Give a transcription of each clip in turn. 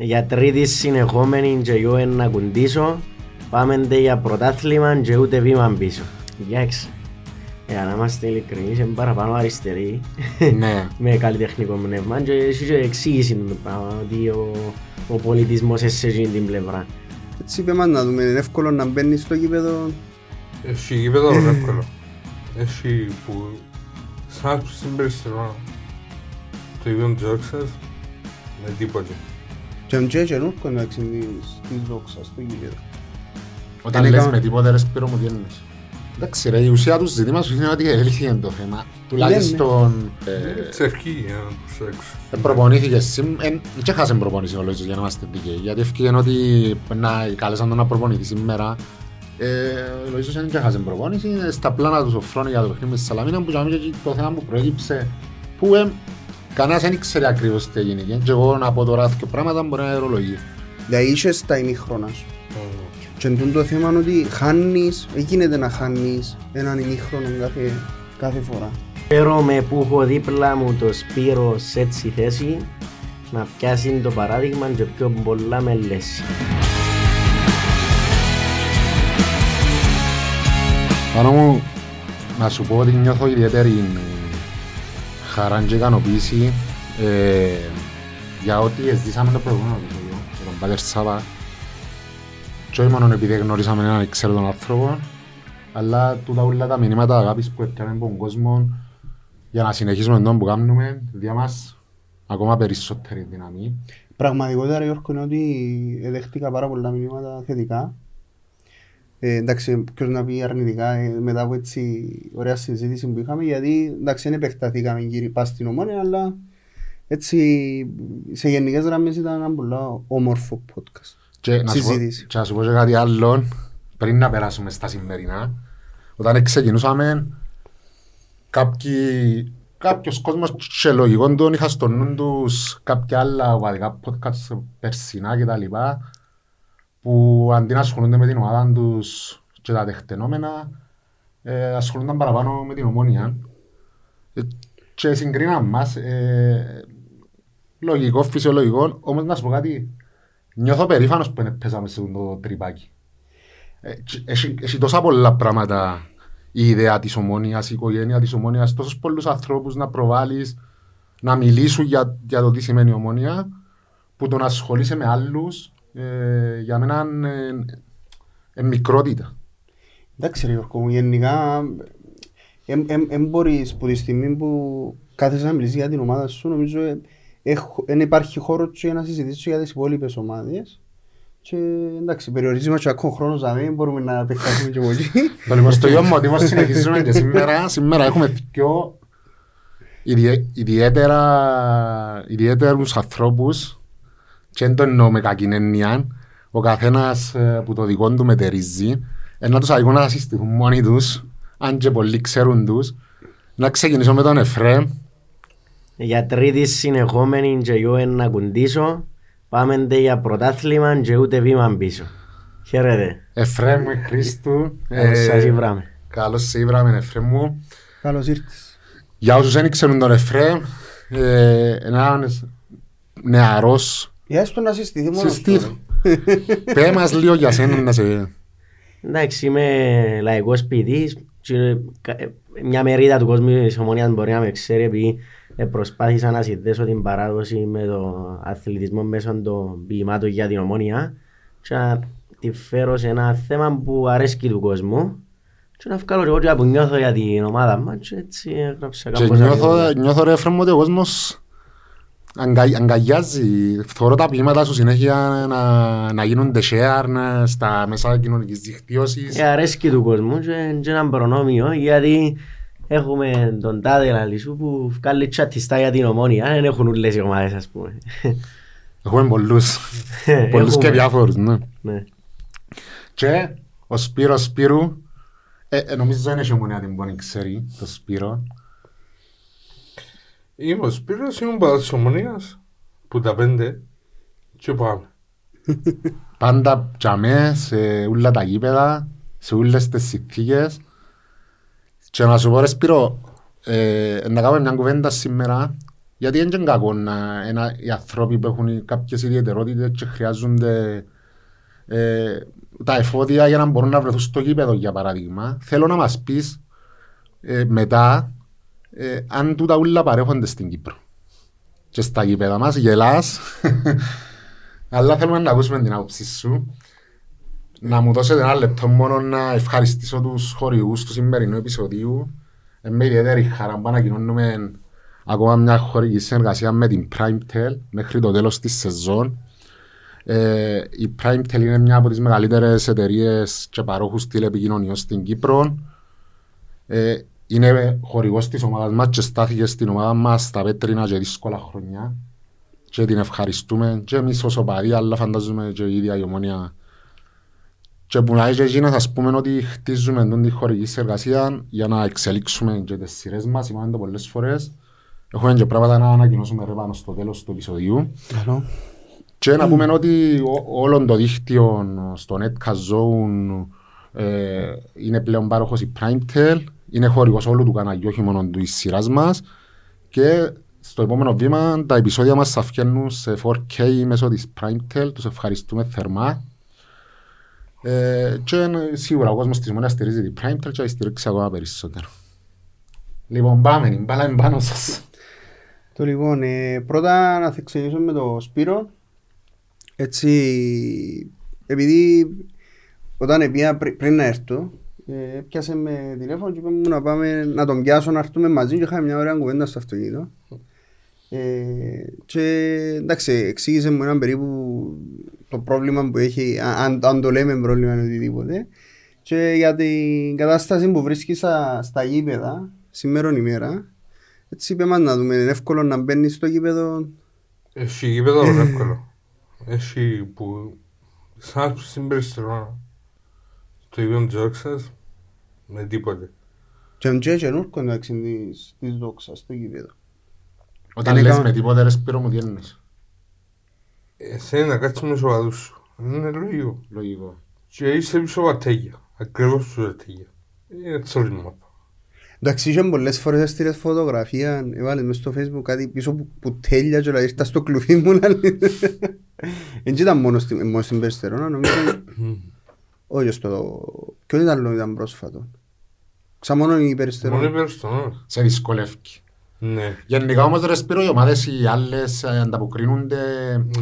Για τρίτη συνεχόμενη και εγώ να κουντήσω Πάμε ντε για πρωτάθλημα και ούτε βήμα πίσω Εντάξει Για να είμαστε ειλικρινείς είναι παραπάνω αριστεροί Ναι. Με καλλιτεχνικό πνεύμα και έχει και εξήγηση το πράγμα Ότι ο, ο πολιτισμός είναι σε εκείνη την πλευρά Έτσι είπε μας να δούμε, είναι εύκολο να μπαίνει στο γήπεδο; Έχει γήπεδο είναι εύκολο. Έχει που... Σαν να στην Περιστινό. Το γήπεδο της Όξας. Με τίποτε. Και αν και καινούργιο εντάξει της- της δόξας στο γήπεδο. Όταν Είναι λες κα- με τίποτε ρε Σπύρο μου τι εννοείς; Εντάξει ρε, η ουσία του ζητήματος είναι ότι έλυθηκε το θέμα. Τουλάχιστον ε, Της ευχή για να τους έξω. ε, προπονήθηκε σήμερα, ε, και χάσε προπονήσεις ο Λόιτζος για να είμαστε δικαίοι. Γιατί ευκήγεν ότι να κάλεσαν τον να προπονηθεί σήμερα. Ε, ο Λόιτζος δεν και χάσε προπονήση, είναι στα πλάνα του σοφρόνου για το παιχνίδι με τη Σαλαμίνα που και το θέμα που προέκυψε που ε, κανένας δεν ήξερε ακριβώς τι έγινε. Και εγώ να πω τώρα και πράγματα μπορεί να αερολογεί. Δηλαδή είσαι στα ημίχρονα σου. Και εντούν το θέμα είναι ότι χάνεις, δεν γίνεται να χάνεις έναν ημίχρονο κάθε, κάθε φορά. Χαίρομαι που έχω δίπλα μου το Σπύρο σε έτσι θέση να πιάσει το παράδειγμα και πιο πολλά με λες. Πάνω μου να σου πω ότι νιώθω ιδιαίτερη χαρά και ικανοποίηση ε, για ό,τι ζήσαμε το προηγούμενο επεισόδιο με τον Πάτερ Σάβα και όχι μόνο επειδή γνωρίσαμε έναν ξέρω τον άνθρωπο αλλά τούτα όλα τα μηνύματα αγάπης που έπιαμε από τον κόσμο για να συνεχίσουμε τον που κάνουμε για μας ακόμα περισσότερη δύναμη. Πραγματικότερα Γιώργο είναι ότι δέχτηκα πάρα πολλά μηνύματα θετικά. Ε, εντάξει, ποιος να πει αρνητικά ε, μετά από έτσι ωραία συζήτηση που είχαμε γιατί εντάξει δεν επεκταθήκαμε κύριε πας στην ομόνια αλλά έτσι σε γενικές γραμμές ήταν ένα πολύ όμορφο podcast. Και να, σου πω, Συζήτηση. και να σου πω και κάτι άλλο πριν να περάσουμε στα σημερινά. Όταν ξεκινούσαμε, κάποιοι, κάποιος κόσμος και λογικό τον είχα στο νου τους κάποια άλλα οπαδικά podcast περσινά και τα λοιπά που αντί να ασχολούνται με την ομάδα τους και τα τεχτενόμενα ε, ασχολούνταν παραπάνω με την ομόνια ε, και συγκρίναν μας ε, λογικό, φυσιολογικό όμως να σου πω κάτι Νιώθω περήφανος που πέσαμε σε αυτό το τρυπάκι. Ε, τσι- Έχει έχει τόσα πολλά πράγματα η ιδέα της ομόνιας, η οικογένεια της ομόνιας, τόσους πολλούς ανθρώπους να προβάλλεις, να μιλήσουν για, για το τι σημαίνει ομόνια, που το να ασχολείσαι με άλλους, ε, για μένα είναι ε, μικρότητα. Εντάξει ρε Γιώργο μου, γενικά δεν μπορείς που τη στιγμή που κάθεσαι να μιλήσεις για την ομάδα σου νομίζω δεν υπάρχει χώρο και για να συζητήσεις για τις υπόλοιπες ομάδες και εντάξει, περιορίζουμε και ακόμα χρόνος να μην μπορούμε να επεκταθούμε και πολύ. Λοιπόν, στο ίδιο μοτίβο συνεχίζουμε και σήμερα. Σήμερα έχουμε πιο ιδιαί- ιδιαίτερα, ιδιαίτερους ανθρώπους και δεν το εννοώ με κακή έννοια. Ο καθένας ε, που το δικό του μετερίζει. Ένα τους αγγούν να συστηθούν μόνοι τους, αν και πολλοί ξέρουν τους. Να ξεκινήσω με τον Εφρέμ. Για τρίτη συνεχόμενη και εγώ να κουντήσω Πάμε ντε για πρωτάθλημα και ούτε βήμα πίσω Χαίρετε Εφρέμ Χρήστου. Καλώς σας ήβραμε. Καλώς σε ήβραμε Εφρέμ μου. Καλώς ήρθες. Για όσους δεν ξέρουν τον Εφρέμ, ε, ένας νεαρός Για έστω να συστηθεί μόνος του. Συστήθω. ρε. Πέ μας λίγο για σένα να σε... Εντάξει είμαι λαϊκός ποιητής και κα- ε, μια μερίδα του κόσμου της ομονίας μπορεί να με ξέρει επειδή ε, προσπάθησα να συνδέσω την παράδοση με το αθλητισμό μέσω των ποιημάτων για την ομόνια και να τη φέρω σε ένα θέμα που αρέσκει του κόσμου και να βγάλω και εγώ και που νιώθω για την ομάδα μας και έτσι έγραψα Και κάπως νιώθω, αυτό. νιώθω ρε Εφραίμ ότι ο κόσμος αγκα, αγκαλιάζει. Θωρώ τα ποίηματα σου συνέχεια να, να γίνονται share να, στα μέσα κοινωνικής δικτύωσης. Ε, αρέσκει του κόσμου και και ένα προνόμιο γιατί έχουμε τον τάδε λαλισού που βγάλει τσατιστά για την ομόνια, δεν έχουν όλες οι ομάδες ας πούμε. Έχουμε πολλούς. πολλούς και Έχουμε. διάφορους, ναι. Ναι. Και ο Σπύρος Σπύρου, ε, ε, νομίζω δεν έχει ομονία την πόνη ξέρει, το Σπύρο. Είμαι ο Σπύρος, ήμουν πάντα της Ομονίας, που τα πέντε, και πάμε. Πάντα τζαμέ σε όλα τα γήπεδα, σε όλες τις συνθήκες. Και να σου πω ρε Σπύρο, ε, να κάνουμε μια κουβέντα σήμερα Γιατί είναι και κακό να, ένα, οι άνθρωποι που έχουν κάποιες ιδιαιτερότητες και χρειάζονται ε, τα εφόδια για να μπορούν να βρεθούν στο γήπεδο για παράδειγμα. Θέλω να μας πεις ε, μετά ε, αν τούτα ούλα παρέχονται στην Κύπρο. Και στα γήπεδα μας γελάς, αλλά θέλουμε να ακούσουμε την άποψη σου. Να μου δώσετε ένα λεπτό μόνο να ευχαριστήσω τους χορηγούς του σημερινού επεισοδίου. Ε, με ιδιαίτερη χαρά που ανακοινώνουμε ακόμα μια χορηγή συνεργασία με την PrimeTel μέχρι το τέλος της σεζόν. Ε, η PrimeTel είναι μια από τις μεγαλύτερες εταιρείες και παρόχους τηλεπικοινωνιών στην Κύπρο. Ε, είναι χορηγός της ομάδας μας και στάθηκε στην ομάδα μας στα πέτρινα και δύσκολα χρονιά. Και την ευχαριστούμε και εμείς ως οπαδοί, αλλά φαντάζομαι και η ίδια η ομόνια. Και που να έχει εκεί να σας πούμε ότι χτίζουμε τον τη χορηγή συνεργασία για να εξελίξουμε και τις σειρές μας, είπαμε το πολλές φορές. Έχουμε και πράγματα να ανακοινώσουμε ρε πάνω στο τέλος του επεισοδίου. Καλό. Και να πούμε ότι ό- όλο το δίκτυο στο Netcast Zone ε, είναι πλέον πάροχος η PrimeTel, είναι χορηγός όλου του καναλιού, όχι μόνο της σειράς μας και στο επόμενο βήμα τα επεισόδια μας θα βγαίνουν σε 4K μέσω της PrimeTel, τους ευχαριστούμε θερμά. Ε, και ε, σίγουρα ο κόσμος της Μονίας στηρίζει την PrimeTel και θα τη στηρίξει ακόμα περισσότερο. Λοιπόν, πάμε, η μπάλα είναι πάνω σας. Το λοιπόν, ε, πρώτα να θα ξεκινήσω με το Σπύρο. Έτσι, επειδή όταν πήγα πρι- πριν να έρθω, ε, πιάσε με τηλέφωνο και είπε μου να πάμε να τον πιάσω να έρθουμε μαζί και είχαμε μια ωραία κουβέντα στο αυτοκίνητο. Ε, και εντάξει, εξήγησε μου έναν περίπου το πρόβλημα που έχει, α- αν, αν το λέμε πρόβλημα ή οτιδήποτε. Και για την κατάσταση που βρίσκει στα, στα γήπεδα, σήμερα ημέρα, έτσι είπε μας να δούμε, είναι εύκολο να μπαίνεις στο γήπεδο. Έχει γήπεδο είναι εύκολο. Έχει που σαν στην Περιστρόνα το ίδιο Τζόξας με τίποτε. Και αν και καινούργιο εντάξει της, της δόξας στο γήπεδο. Όταν Είναι λες κα- με τίποτε ρε Σπύρο μου τι εννοείς; Εσύ να κάτσεις με τους οπαδούς σου. Είναι λογικό. Λογικό. Και είσαι πίσω από ατέγια. Ακριβώς πίσω από ατέγια. Είναι τσόλυμα. Εντάξει, είχε πολλές φορές έστειλες φωτογραφία, έβαλες μες στο facebook κάτι πίσω που, που τέλεια και όλα ήρθα στο κλουβί μου να λέει. Δεν ήταν μόνο στην, μόνο στην Περιστερώνα, νομίζω. Όχι στο... Ποιον ήταν άλλο ήταν πρόσφατο; Ξαμόνο η Μόνο Περιστερώνα. υπέρ στον όρο. Σε δυσκολεύει. Ναι. Γενικά όμως ρε Σπύρο οι ομάδες οι άλλες ε, ανταποκρίνονται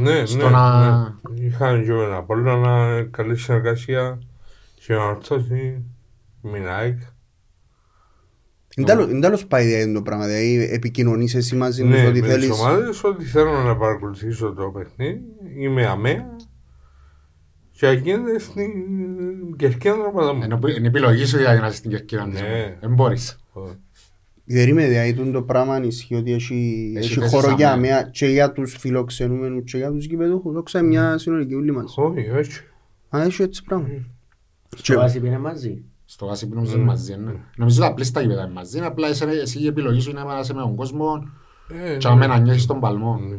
Ναι, στο ναι, να... ναι. Είχαν και με ένα Απόλλωνα καλή συνεργασία και με ορθώση, με την ΑΕΚ. Είναι τέλος πάει δηλαδή το πράγμα, δηλαδή επικοινωνείς εσύ μαζί τους Ναι, ότι με τις θέλεις. ομάδες ότι θέλω να παρακολουθήσω το παιχνίδι, είμαι αμαία και γίνεται στην κερκίδα να πατάμε. Ενώ που- Είναι επιλογής σου για να είσαι στην Κερκίδα. Ναι. Δεν μπορείς. Δεν είμαι δηλαδή τούτο το πράγμα ισχύει ότι έχει, Έχει έχει θέσεις χώρο για αμέ. αμαία και για τους φιλοξενούμενους και για τους γηπεδούχους. Δόξα είναι μια συνολική ούλη μας. Όχι, όχι. Α, έχει έτσι πράγμα. Στο βάση πήρε μαζί. Στο βάση που νομίζω είναι μαζί. ναι. Νομίζω ότι απλά στα γήπεδα είναι μαζί. είναι Απλά εσύ- εσύ η επιλογή σου είναι να είσαι με τον κόσμο Ε, και να νιώθεις τον παλμό. ναι.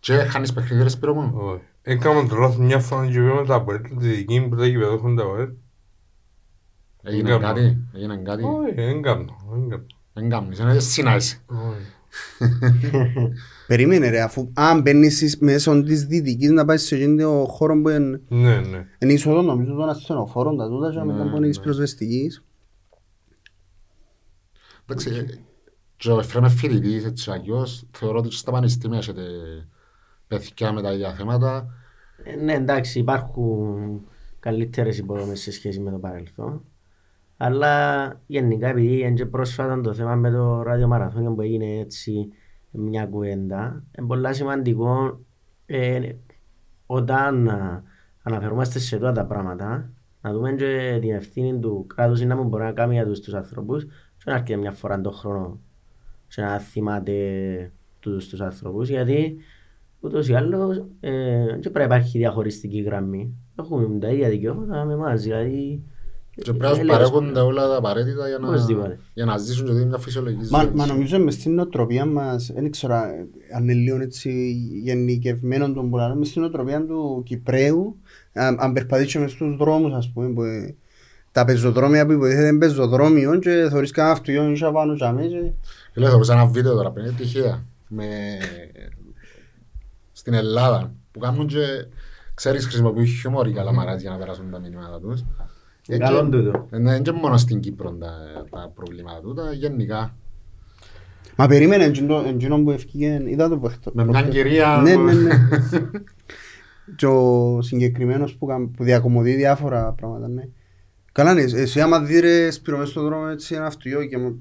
Και χάνεις παιχνίδι ρε Σπύρο μου. Όχι. Έκαμε το λάθος μια φορά και πήγαμε τα ΑΠΟΕΛ, τη δική μου που τα γηπέδα έχουν τα ΑΠΟΕΛ. Έγινε Έκανα. κάτι. Έγινε κάτι. Όχι, δεν κάνω, δεν κάνω. Δεν κάνεις. Είναι συνάισε. Όχι. Περίμενε ρε, αφού αν μπαίνεις εις- μέσω της δυτικής να πάεις σε εκείνο το χώρο που είναι Ναι, ναι. είναι είσοδο νομίζω των ασθενοφόρων τα τούτα και μετά Ναι, που είναι της ναι. προσβεστικής. Εντάξει, και ο Εφραίμ είναι φοιτητής έτσι αλλιώς. Θεωρώ ότι και στα πανεπιστήμια έχετε παιδιά με τα ίδια θέματα. Ε, Ναι, εντάξει, υπάρχουν καλύτερες υποδομές σε σχέση με το παρελθόν. Αλλά γενικά επειδή είναι και πρόσφατα το θέμα με το ραδιομαραθώνιο που έγινε έτσι μια κουβέντα, είναι πολύ σημαντικό ε, όταν α, αναφερόμαστε σε αυτά τα πράγματα να δούμε και την ευθύνη του κράτους ή να μην μπορεί να κάνει για τους, τους ανθρώπους και να έρχεται μια φορά τον χρόνο και να θυμάται τους, τους ανθρώπους γιατί ούτως ή άλλως ε, δεν πρέπει να υπάρχει διαχωριστική γραμμή. Έχουμε τα ίδια δικαιώματα με εμάς, δηλαδή Και πρέπει να τους ελεύθερα. παρέχονται όλα τα απαραίτητα για να, Οπωσδήποτε. για να ζήσουν και μια φυσιολογική Μα, ζωή. μα νομίζω μες στην νοοτροπία μας, δεν ξέρω αν είναι λίγο έτσι γενικευμένο τον που λέμε, μες στην νοοτροπία του Κυπρέου, αν, αν περπατήσω μες στους δρόμους ας πούμε, που, ε, τα πεζοδρόμια που υποτίθεται είναι πεζοδρόμιο και θωρείς κανένα αυτοκίνητο και πάνω και αμέσως. Λέω, θα ένα βίντεο τώρα πριν, είναι τυχαία. με... στην Ελλάδα που κάνουν και ξέρεις χρησιμοποιούν χιούμορ οι καλαμαράς για να περάσουν τα μηνύματα τους. Ε, Καλό και- τούτο. ε, ναι, και μόνο στην Κύπρο τα, τα προβλήματα τούτα, γενικά. Μα περίμενε εντζήνο- εντζήνο που ευκήγε, είδα το που έχετε. Με μια κυρία... Ναι, που- ναι, ναι. Και ο συγκεκριμένος που, κα- που διακομωδεί διάφορα πράγματα, ναι. Καλά, ναι, εσύ άμα δει ρε Σπύρο μες στον δρόμο έτσι ένα αυτοκίνητο και μου-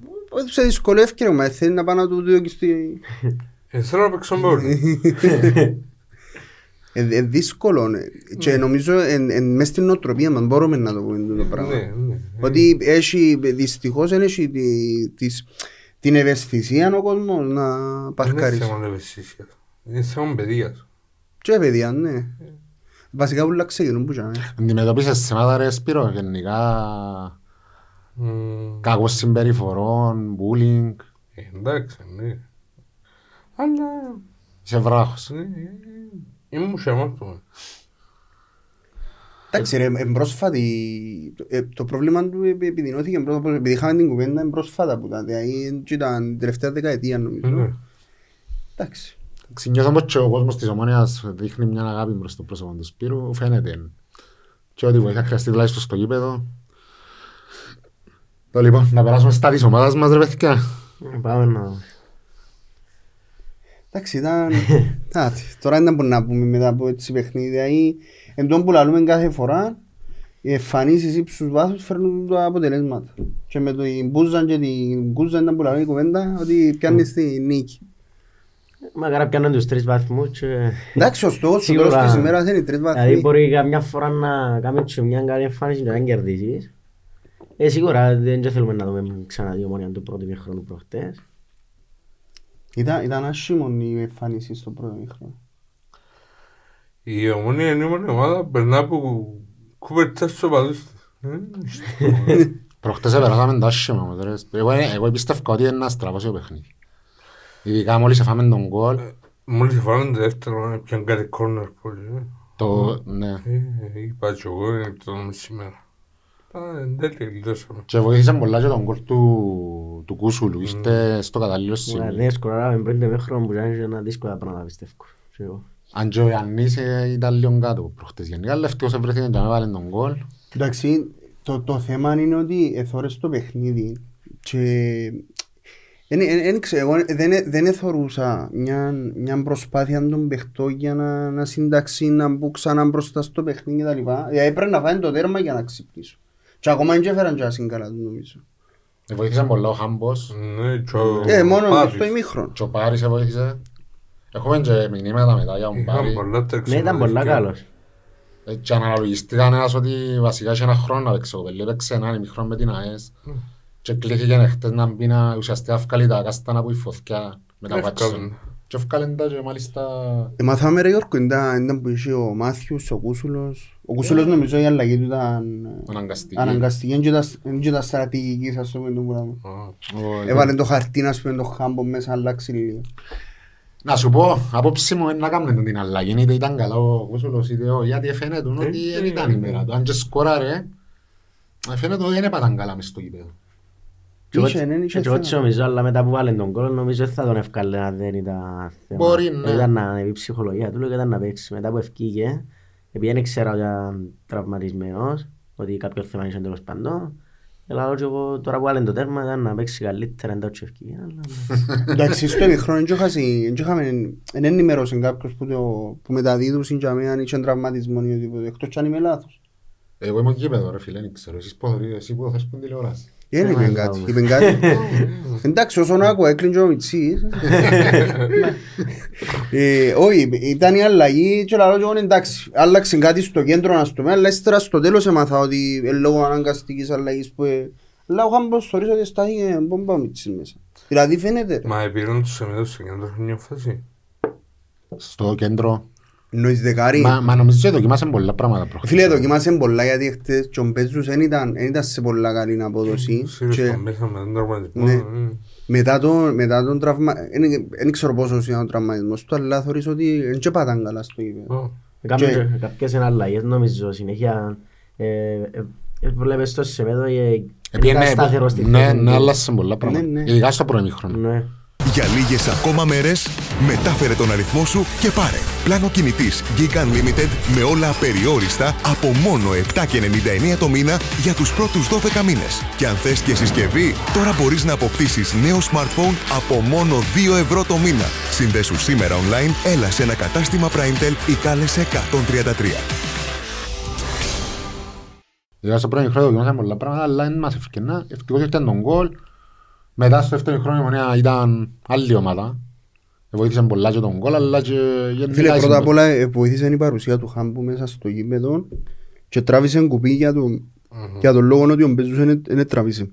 σε δυσκολεύει ρε, μα θέλει να πάει να του δει και στη... Ε, Θέλω να παίξω μπόλι. Ε, ε, δύσκολο ναι. και νομίζω εν, εν, μες στην νοοτροπία μας μπορούμε να το πούμε το πράγμα. Ναι, ναι. Ότι έχει, δυστυχώς δεν έχει τη, της, την ευαισθησία ο κόσμος να Δεν είναι παρκάρει. θέμα ευαισθησίας. Είναι θέμα παιδείας. Και παιδιά, ναι. Βασικά όλα ξεκινούν που τζάμε. Αντιμετωπίσες θέματα ρε Σπύρο, γενικά Μμμ, κακός συμπεριφορών, bullying, ε, Εντάξει, ναι. Αλλά είσαι βράχος. ναι, ε, ήμουν σε εμάς το. Εντάξει ρε, εν πρόσφατη, ε, το πρόβλημα του επι- επιδεινώθηκε πρόσφατα, επειδή είχαμε την κουβέντα εν πρόσφατα που ήταν, δηλαδή και ήταν την τελευταία δεκαετία Ναι. νομίζω. Εντάξει. Εντάξει, Νιώθω πως και ο κόσμος της Ομόνιας δείχνει μια αγάπη προς το πρόσωπο του Σπύρου, φαίνεται. Και ό,τι βοήθεια χρειαστεί τουλάχιστον στο γήπεδο. Το λοιπόν, να περάσουμε στα της ομάδας μας ρε παιδιά. Πάμε να... Εντάξει, ήταν... Α, τι, Τώρα δεν μπορούμε να πούμε μετά από έτσι παιχνίδια δηλαδή, εν τόν που λαλούμε κάθε φορά, οι εμφανίσεις ύψους βάθους φέρνουν τα αποτελέσματα. Και με το Μπούζαν και την Κούζαν ήταν που λαλούμε η κουβέντα ότι πιάνεις τη νίκη. Μακάρα πιάνουν τους τρεις βαθμούς και... Εντάξει, ο στόχος στο Σίγουρα. τέλος της ημέρας είναι οι τρεις Δηλαδή βαθμοί. μπορεί καμιά φορά να κάνεις και μια καλή εμφάνιση και να μην κερδίσεις. Ε, σίγουρα δεν και θέλουμε να δούμε ξανά δύο μόνοι του πρώτου χρόνου προχτές. Ήταν, ήταν άσχημο η εμφάνιση στο πρώτο μήχρονο. Η ομόνια είναι η μόνη ομάδα που περνά από κουβερτάς στους οπαδούς της. Ε, Προχτές επεράσαμε τα άσχημα όμως, ρε. Εγώ, εγώ πίστευα ότι είναι ένας στραβώσει το παιχνίδι. Ειδικά μόλις έφαμε τον γκολ, Μόλις φάμε το δεύτερο, πιάνε κάτι κόρνερ πολύ. ε. το, ναι. Ε, Είπα και εγώ, είναι το μεσημέρα. Α, εν τέλει γλιτώσαμε. Και βοήθησε πολλά και τον γκολ του, του Κούσουλου, είστε στο κατάλληλο σημείο. Δηλαδή σκοράραμε πριν το μέχρονο που ήταν και ένα δύσκολα πράγματα πιστεύω. Και εγώ. Αν και ο Ιαννής ε, ήταν λίγο κάτω προχτές γενικά, αλλά ευτυχώς έβρεθηκε και έβαλε τον γκολ. Εντάξει, το, το θέμα είναι ότι εθώρες το παιχνίδι και εν, εν, εν ξέρω, εγώ δεν, δεν εθωρούσα μια, μια προσπάθεια των παιχτών για να, να συντάξει, να μπουν ξανά μπροστά στο παιχνίδι κτλ. Δηλαδή πρέπει να φάνε το τέρμα για να ξυπνήσω. Και ακόμα δεν έφεραν και ασύγκαλα του νομίζω. Ε, Βοήθησε πολλά ο Χάμπος Ναι, και ο Ε, μόνο Πάπης. στο ημίχρονο. και ο Πάρης βοήθησε. Έχουμε και μηνύματα μετά για τον Είχαν Πάρη. πολλά Ναι, τρεξίματα ήταν πολλά δίκτυα. καλός. Ε, Και αναλογιστήκαν ένας ότι βασικά είχε ένα χρόνο να παίξει ο Κοπελί, έπαιξε έναν ημιχρόνο με την ΑΕΣ. Και κλείθηκε χτες να μπει να ουσιαστικά βγάλει τα κάστανα που η φωτιά με τα Εύκολα. βάτσον. Και βγάλεν τα και μάλιστα... Ε, μάθαμε ρε Γιώργο, ήταν, ήταν που είχε ο Μάθιους, ο Κούσουλος. Ο Κούσουλος νομίζω η αλλαγή του ήταν ε, Αναγκαστική. αναγκαστική, δεν ήταν- δεν ήταν στρατηγική σας το πούμε το πράγμα. Α, Ο- Έβαλε το χαρτί να σου πει το χάμπο μέσα, αλλάξει λίγο. Να σου πω, απόψη μου είναι να κάνουμε την αλλαγή, είτε ήταν καλά ο Κούσουλος είτε όχι, γιατί φαίνεται ότι δεν ήταν η μέρα του. Αν και σκόραρε, ε, φαίνεται ότι δεν έπαταν καλά μες στο γήπεδο. Και εγώ- Είχε, ναι, είχε και εγώ έτσι θέμα. νομίζω, αλλά μετά που βάλε τον κόλλο νομίζω δεν θα τον ευκάλε αν δεν ήταν θέμα. Μπορεί, ναι. Ήταν να ανέβει η ψυχολογία του, λέω και ήταν να παίξει. Μετά που ευκήγε, επειδή δεν ήξερα ότι ήταν τραυματισμένος, ότι κάποιος θέμα είχε τέλος πάντων, αλλά και εγώ τώρα που βάλε το τέρμα ήταν να παίξει καλύτερα, εντός και ευκήγε. αλλά- Εντάξει, στο ημιχρόνο δεν είχαμε- δεν είχαμε, δεν ενημερώσει κάποιος που, το, που μεταδίδουν για μένα αν είχε τραυματισμό ή οτιδήποτε, εκτός κι αν είμαι λάθος. Εγώ ήμουν γήπεδος ρε φίλε, δεν ξέρω, εσείς πώς θωρείτε, εσύ που θες πούν τηλεόραση. Δεν Ε, είπε μα, κάτι, πάμε. είπε κάτι. Εντάξει, όσον άκουα, έκλεινε και ο Μιτσής. Ε, Όχι, ήταν η αλλαγή και λαλός και εγώ εντάξει, άλλαξε κάτι στο κέντρο να στο πούμε, αλλά ύστερα στο τέλος έμαθα ότι ε, λόγω αναγκαστικής αλλαγής που... ε, Αλλά ο Χάμπος θεωρείς ότι στάθηκε μπόμπα ο Μιτσής μέσα. Δηλαδή φαίνεται. ρε. Μα επήραν τους εμείς στο κέντρο σε μια φάση. Στο κέντρο. Εννοείς δεκάρι. Μα, μα νομίζω ότι δοκιμάσαν πολλά πράγματα προχθές. Φίλε, δοκιμάσαι πολλά γιατί χτες και ο Μπέζους δεν ήταν, δεν ήταν σε πολλά καλή απόδοση. Σύρως και τον μέσα με τον τραυματισμό. Ναι. ε. μετά τον, μετά τον τραυμα... Δεν δεν ξέρω πόσο ήταν ο τραυματισμός του, αλλά θεωρείς ότι δεν και πάταν καλά στο γήπεδο. Α, Έκαμε Και- και κάποιες εναλλαγές νομίζω συνέχεια. ε, ε, ε, Βλέπεις στο Σεμέδο ε, ήταν Επίενε- σταθερό στη Ναι, θέση ναι, του. άλλασαν πολλά πράγματα. Ναι, ναι. Ειδικά στο πρώτο ημίχρονο. Ναι. Για λίγες ακόμα μέρες, μετάφερε τον αριθμό σου και πάρε. Πλάνο κινητής Gig Unlimited με όλα απεριόριστα από μόνο 7,99 το μήνα για τους πρώτους 12 μήνες. Και αν θες και συσκευή, τώρα μπορείς να αποκτήσεις νέο smartphone από μόνο 2 ευρώ το μήνα. Συνδέσου σήμερα online, έλα σε ένα κατάστημα Primetel ή κάλεσε 133. Για στο πρώτο χρόνο δοκιμάσαμε πολλά πράγματα, αλλά δεν μας ευκαινά. Ευτυχώς ήρθε τον γκολ. Μετά στο δεύτερο χρόνο η Ομονία ήταν άλλη ομάδα. Βοήθησε πολλά και τον γκολ, αλλά και γενικά... Φίλε, η πρώτα απ' συμπο- όλα ε, βοήθησε η παρουσία του Χάμπου μέσα στο γήπεδο και τράβησε κουπί για τον, για τον λόγο ότι ο Μπέζους δεν δεν τράβησε.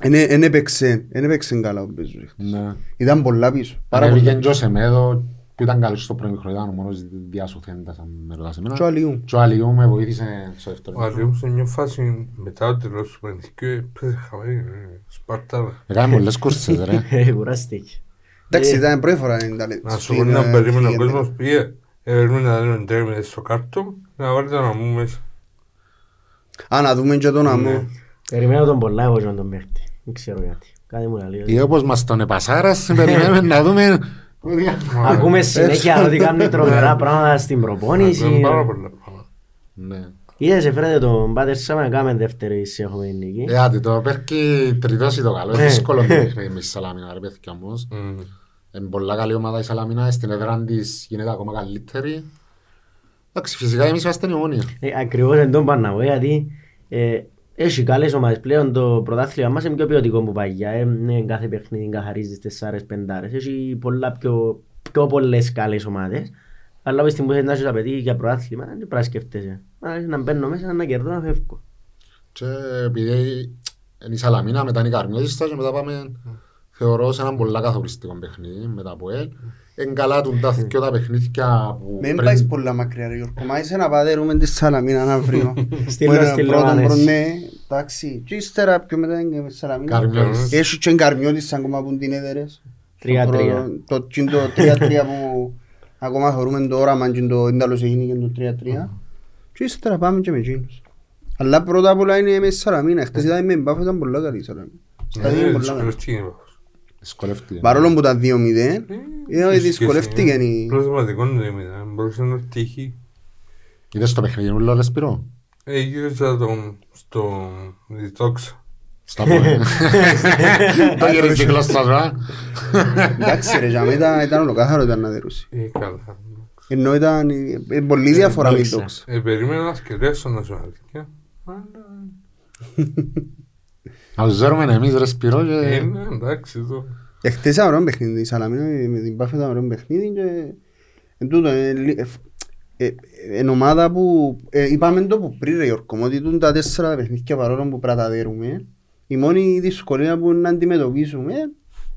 Δεν έπαιξε, δεν έπαιξε καλά ο Μπέζους. Ναι. Ήταν πολλά πίσω. Πάρα Ανέβηκε πολλά. και ο Σεμέδο, που ήταν καλός στο πρώτο χρόνο, ήταν ο μόνος διασωθέντας, αν με ρωτάς εμένα. Και ο Αλιού. Και ο Αλιού με βοήθησε στο δεύτερο Ο χρόνο. Αλίου σε μια φάση μετά το τέλος του παιχνιδιού έπαιζε χαμένη, ε, Σπαρτά. Έκαμε πολλές κούρσες, ρε. Ε, Κουράστηκε. Εντάξει, ήταν πρώτη φορά δεν ήταν Να σου στην, πω να ε, περίμενε ο στην κόσμος πήγε, έπαιρνε να δίνουν τέρμινες στο κάρτο, να βάλει τον αμού μέσα. Α, να δούμε και τον αμό. Ναι. Περιμένω τον πολλά εγώ και να τον παίχτη. Δεν ξέρω γιατί. Κάτι μου λέει. Ή όπως μας τον επασάρας, περιμένουμε να δούμε... Ακούμε συνέχεια ότι κάνει τρομερά πράγματα στην Ήταν προπόνηση. πάρα πολλά πράγματα. Ναι. Είδες φέρετε τον Πάτερ Σάμα να κάνουμε δεύτερη συνεχόμενη νίκη. Ε, άντε, το Πέρκι τριτός ή το καλό. Είναι Ε. δύσκολο το παιχνίδι με τη Σαλαμίνα, ρε παιδιά όμως. Μμμ. Είναι πολλά καλή ομάδα η Σαλαμίνα, στην έδρα της γίνεται ακόμα καλύτερη. Εντάξει, φυσικά εμείς είμαστε η ομόνια. Ε, Ακριβώς δεν τον πάνε να πω γιατί ε, έχει καλές ομάδες πλέον το πρωτάθλημα μας είναι πιο ποιοτικό που παγιά. Ε, ναι, κάθε παιχνίδι καθαρίζεις τεσσάρες, πεντάρες. Έχει πολλά πιο, πιο πολλές καλές ομάδες. Αλλά από τη στιγμή που θέλεις να έχεις απαιτεί για πρωτάθλημα δεν πρέπει να σκέφτεσαι. Α, Να μπαίνω μέσα, να κερδώ, να φεύγω. Και επειδή είναι η Σαλαμίνα, μετά είναι η Καρμιώτιστα και μετά πάμε, θεωρώ, σε έναν πολλά καθοριστικό παιχνίδι μετά από ελ. Είναι καλά του τα δυο τα παιχνίδια που Μην πριν- πάεις πολλά μακριά ρε Γιώργο, μα είσαι να πάτερουμε τη Σαλαμίνα να βρω. Στείλω, στείλω, Πρώτον Άνες. πρώτον, ναι, εντάξει. Και ύστερα πιο μετά είναι η Σαλαμίνα. Καρμιώτης. Έχει και εγκαρμιώτης ακόμα που την έδερες. Τρία-τρία. Το το- το 3-3 που ακόμα θεωρούμε το όραμα και το ένταλος έγινε και το 3-3. Και ύστερα πάμε και με εκείνους. Αλλά πρώτα απ' όλα είναι με τη Σαλαμίνα. Χτες ήταν με μπάφο, ήταν πολλά καλή η Σαλαμίνα. Στάδιο είναι Ε, πολλά καλή. Δυσκολευτική είναι. δυσκολεύτηκε. Παρόλο που ήταν 2-0, ε, δυσκολεύτηκε η... Πλασματικό είναι έμεινα, μπορούσε να τύχει. Είδες το παιχνίδι μου, λέω, Σπύρο; Ε, γύρισα τον στο διτόξα. Στα πόδια. Το γυρίζει η γλώσσας σου, α. Εντάξει ρε, για μένα ήταν ολοκάθαρο ήταν να δερούσει. Ε, καλά. Ενώ ήταν ε, πολύ διαφορά με δόξα. δόξα. Ε, περίμενα να σκεφτέσω να σου αλήθεια. Αλλά, Να τους ζέρουμε εμείς, ρε Σπύρο, ε, και... ναι, εντάξει, εδώ. Εχθές ήταν ωραίο παιχνίδι, η Σαλαμίνα με την Πάφη ήταν ωραίο παιχνίδι και εν τούτο, ε, λι- ε, ε, ε, εν ομάδα που ε, είπαμε το που πριν ρε Γιώργο, μου, ότι τούν τα τέσσερα τα παιχνίδια παρόλο που πρέπει να τα δέρουμε, η μόνη δυσκολία που να αντιμετωπίσουμε,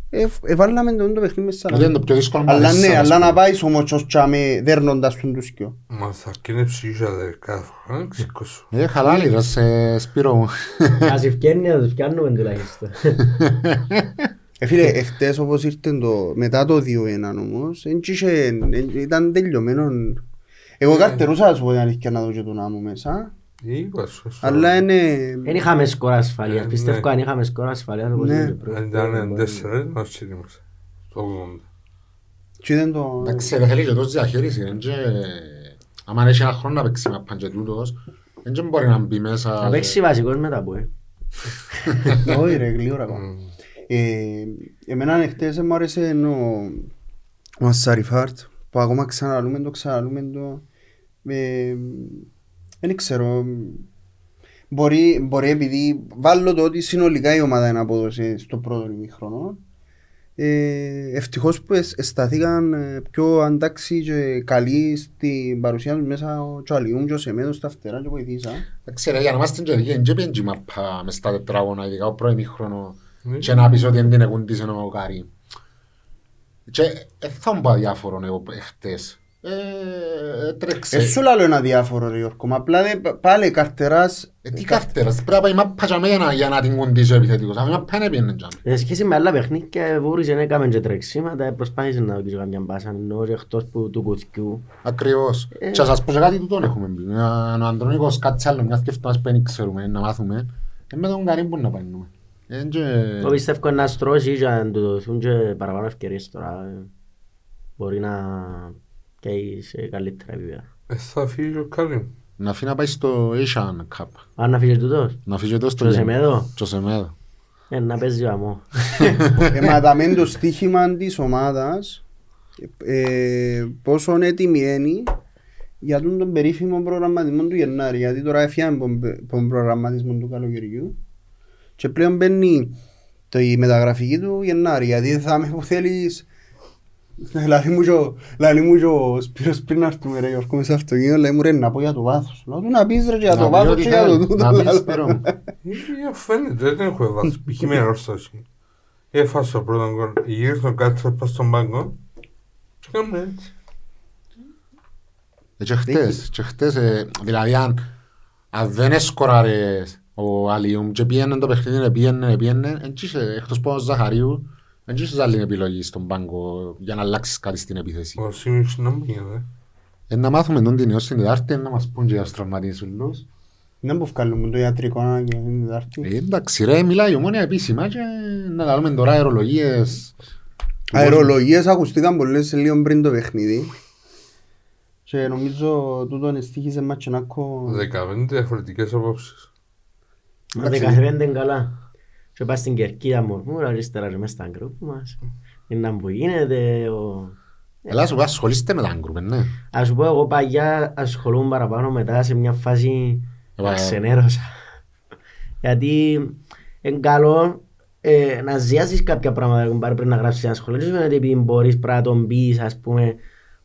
ε, ε, βάλαμε τον το παιχνίδι με τη Γιατί είναι Σαλαμίνα. το πιο δύσκολο Αλλά μαζί ναι, σας, αλλά ας να πούμε. πάει όμως ως τσάμε δέρνοντας τον τους δυο. Μα θα καίνε ψυχία δε κάθε φορά, να ξήκωσω. Ε, χαλάλι ρε σε Σπύρο μου. Ας ευκαιρνεί να τους πιάνουμε τουλάχιστον. Ε, φίλε, εχθές όπως ήρθε το, μετά το 2-1 όμως, εν κι είχε- εν- ήταν τελειωμένο. Εγώ καρτερούσα να σου πω την αλήθεια να δω και τον άμμο μέσα, Είπα σου. στο- αλλά είναι... Δεν είχαμε σκορ ασφαλείας. Ε, Πιστεύω ναι. αν είχαμε σκορ ασφαλείας όπως Ναι. είπε πριν. Αν ήταν τέσσερα, να σου είμαστε. Το 80. Και ήταν το... Εντάξει, ρε, θέλει και τόσο διαχείριση, εν και... Άμα έχει ένα χρόνο να παίξει με πάντια τούτος, εν και μπορεί να μπει μέσα... Θα παίξει βασικός μετά που ε. Όχι ρε, γλύωρα πάω. Ε, Εμένα εχθές μου άρεσε ο, ο Ασσαριφάρτ, που ακόμα ξαναλούμε το, ξαναλούμε το. Ε, Δεν ξέρω. Μπορεί, μπορεί επειδή βάλω το ότι συνολικά η ομάδα είναι απόδοση στο πρώτο ημίχρονο. Ε, ευτυχώς που εσ- αισθάθηκαν ε, πιο αντάξει και καλοί στην παρουσία τους μέσα ο Τσαλιούμ και ο Σεμέδος στα φτερά και βοηθήσαν. Εντάξει ρε, για να είμαστε και δικαίοι, εν και πιέντζι μαπά μες στα τετράγωνα, ειδικά ο πρώην ημίχρονο, Ναι. και να πεις ότι δεν την εκούντισε ο Κάρι. Και ε, θα μου πω αδιάφορο εγώ χτες. Ε, τρέξε. Ε, σου λέω ένα διάφορο ρε Γιώργο, μα απλά δε- πάλι καρτεράς Ε, τι κάρτερας, πρέπει να πάει μάπα για μένα για να την κοντήσω ο επιθετικός. Αν η μάπα είναι πιένε τζάμε. Σε σχέση με άλλα παιχνίδια βούρησε να έκαμε και τρεξίματα, προσπάθησε να δοκίσει καμιά μπάσα, ενώ και εκτός που του κουθκιού. Ακριβώς. Ε. Και να σας πω και κάτι τούτον έχουμε πει. Αν ο Αντρονίκος κάτσε άλλο μιας σκεφτόμας που δεν ξέρουμε να μάθουμε, ε, με τον Καρύμπου να πανούμε. Εν και- Εγώ πιστεύω να στρώσει και να του δοθούν και παραπάνω ευκαιρίες τώρα. ε, Μπορεί να καίει σε καλύτερα επίπεδα. Ε, θα φύγει ο Κάλιμ. Να αφήνει να πάει στο Asian Cup. Αν να φύγει τούτος, Να φύγει το στο στο Σεμέδο, Στο Σεμέδο. ε, να παίζει ο αμό. Ε, μα τα μεν το στοίχημα της ομάδας ε, πόσο έτοιμη είναι για τον, τον περίφημο προγραμματισμό του Γενάρη γιατί τώρα έφυγαν τον προγραμματισμό του καλοκαιριού και πλέον μπαίνει το, η μεταγραφική του Γενάρη γιατί θα με που θέλεις Λαλή μου και ο- λαλή μου και ο Σπύρος πριν να έρθουμε ρε Γιώργο μες στο αυτοκίνητο λέει μου ρε να πω για το βάθος Λέω του να πεις ρε και για Να το πει βάθος ό,τι και για το θέλει. τούτο Να πεις, λαλό. Σπύρο μου. Ε, Φαίνεται, δεν έχω βάθος. Π.χ. με αρρώσταση. Έφασε το πρώτο γκολ. Γύρισε τον κάτω πας στον πάγκο. Και κάνουμε έτσι. Ε, Και χτες, και χτες, ε, δηλαδή αν, αν δεν έσκοραρε ο Αλιούμ και πήγαινε το παιχνίδι, πήγαινε, πήγαινε, εν τσίσε, εκτός από ο Ζαχαρίου, εν τσίσε άλλη επιλογή στον πάγκο για να αλλάξεις κάτι στην επίθεση. Ο Σίμιξ να μου γίνεται. Ε, να μάθουμε τον την έως την Τετάρτη, να μας πούν και για τους τραυματισμούς. Δεν που βγάλουμε το ιατρικό να και την Τετάρτη. Ε, εντάξει ρε, μιλάει η ομόνια επίσημα και να λάβουμε τώρα αερολογίες. Αερολογίες ακουστήκαν πολλές λίγο πριν το παιχνίδι. Και νομίζω τούτον εστίχησε Ματσενάκο. 15 διαφορετικές απόψεις. Αν 15 είναι καλά. Και πας στην Κερκίδα μορμούρα αριστερά και μες στα γκρουπ μας. Είναι να που γίνεται. ο- Ελά σου πω, ασχολείστε με τα γκρουπ, ναι. Ας σου πω εγώ παγιά ασχολούμαι παραπάνω μετά σε μια φάση Ε, ξενέρωσα. Γιατί είναι καλό ε, να ζιάσεις κάποια πράγματα που πάρει πριν να γράψεις ένα σχολείο. Δεν σημαίνει ότι επειδή μπορείς πρέπει να τον πεις, ας πούμε,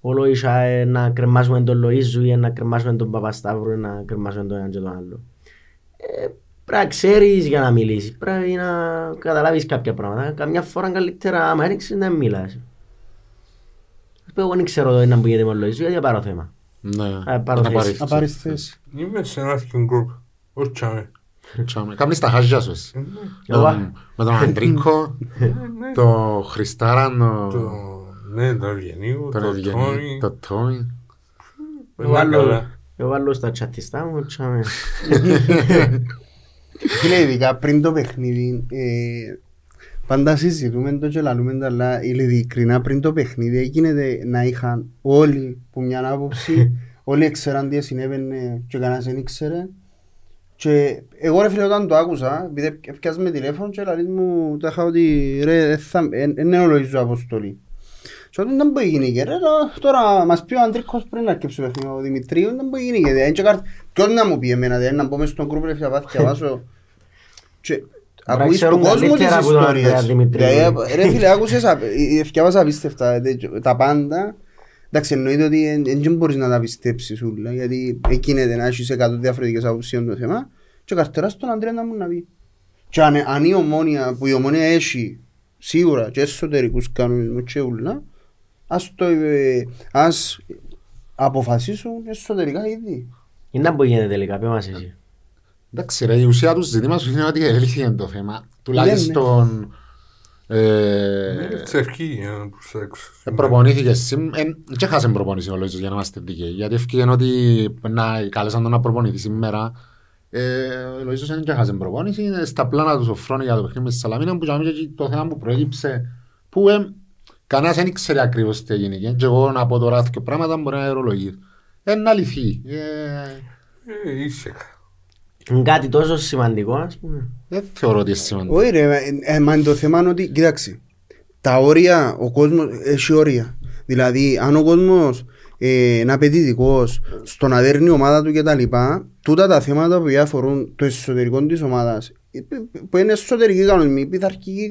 όλο ίσα ε, να κρεμάσουμε τον Λοΐζου ή να κρεμάσουμε τον Παπασταύρου ή να κρεμάσουμε τον ένα και τον άλλο. Ε, πρέπει να ξέρεις για να μιλήσεις. Πρέπει να καταλάβεις κάποια πράγματα. Καμιά φορά καλύτερα, άμα δεν ξέρεις, να μην μιλάς. Ας πούμε, εγώ δεν ξέρω το να που γίνεται με τον Λοΐζου, γιατί θα πάρω θέμα. Ναι, Α, πάρω να θέση. πάρεις. Να πάρεις θέση. Είμαι σε ένα αρχικό γκρουπ. Όχι τσάμε. Τσάμε. Κάμνεις τα χάζια σου εσύ. Εγώ, Τον- Με τον Αντρίκο, τον Χριστάραν, Το... τον Ναι, το Ευγενίου, τον το Ευγενή, Τόνι. τον Τόμι. εγώ Πενά βάλω- καλά. εγώ βάλω στα τσατιστά μου, τσάμε. Φίλε, ειδικά πριν το παιχνίδι, ε, πάντα συζητούμε το και λαλούμε τα, αλλά ειλικρινά πριν το παιχνίδι έγινε να είχαν όλοι που μια άποψη, όλοι ξέραν τι συνέβαινε και κανένας δεν ήξερε. Και εγώ ρε φίλε όταν το άκουσα, επειδή έπιας με τηλέφωνο και λαλείς μου τα είχα ότι ρε, δεν θα- εν- εν είναι ολογίζω αποστολή. Και όταν δεν μπορεί γίνει και ρε, το- τώρα μας πει ο Αντρίκος πριν να αρκεψει το παιχνίδι, ο Δημητρίου, δεν μπορεί γίνει και δεν και κάρ- Ποιος να μου πει εμένα, δηλαδή, να μπω μες στον γκρουπ ρε φίλε, να πάω διαβάσω. Και ακούεις του ξέρουν κόσμου τις καλύτερα από τον ιστορίες. Ανδρέα Δημητρίου. Δηλαδή, Ρε φίλε, άκουσες, α- ε, ευκαιάβασα απίστευτα ε, τα πάντα. Εντάξει, εννοείται ότι δεν μπορείς να τα πιστέψεις όλα, γιατί εκείνεται να έχεις 100 διαφορετικές άποψεις για το θέμα και καρτεράς τον Ανδρέα να μου να πει. Και αν, αν η ομόνια, που η ομόνια έχει σίγουρα και εσωτερικούς κανονισμούς και ούλα, ας, το, ε, ας αποφασίσουν εσωτερικά ήδη. Είναι να που γίνεται τελικά, πέ μας εσύ. Εντάξει ρε, η ουσία του ζητήματος είναι ότι έλυθηκε το θέμα. Τουλάχιστον ε, Έτσι ευχή για να προσέξω. ε, προπονήθηκε σήμερα. Δεν χάσε προπονήση ο Λόιζος για να είμαστε δικαίοι. Γιατί ευκήγεν ότι να καλέσαν τον να προπονηθεί σήμερα. Ε, ο Λόιζος δεν και χάσε προπονήση. Είναι στα πλάνα του Σοφρόνη για το παιχνίδι με τη Σαλαμίνα που και εκεί το θέμα που προέκυψε που ε, κανένας δεν ήξερε ακριβώς τι έγινε. Και εγώ να πω τώρα και πράγματα μπορεί να αερολογεί. Είναι αληθή. Ε, Ε, ήσυχα. Είναι κάτι τόσο σημαντικό, ας πούμε. δεν θεωρώ ότι είναι σημαντικό. Όχι ρε, ε, ε, μα είναι το θέμα είναι ότι, κοίταξε, τα όρια, ο κόσμος έχει όρια. Δηλαδή, αν ο κόσμος ε, είναι απαιτητικός στο να δέρνει η ομάδα του κτλ. Τούτα τα θέματα που αφορούν το εσωτερικό της ομάδας, ε, που είναι εσωτερικοί κανονισμοί, πειθαρχικοί,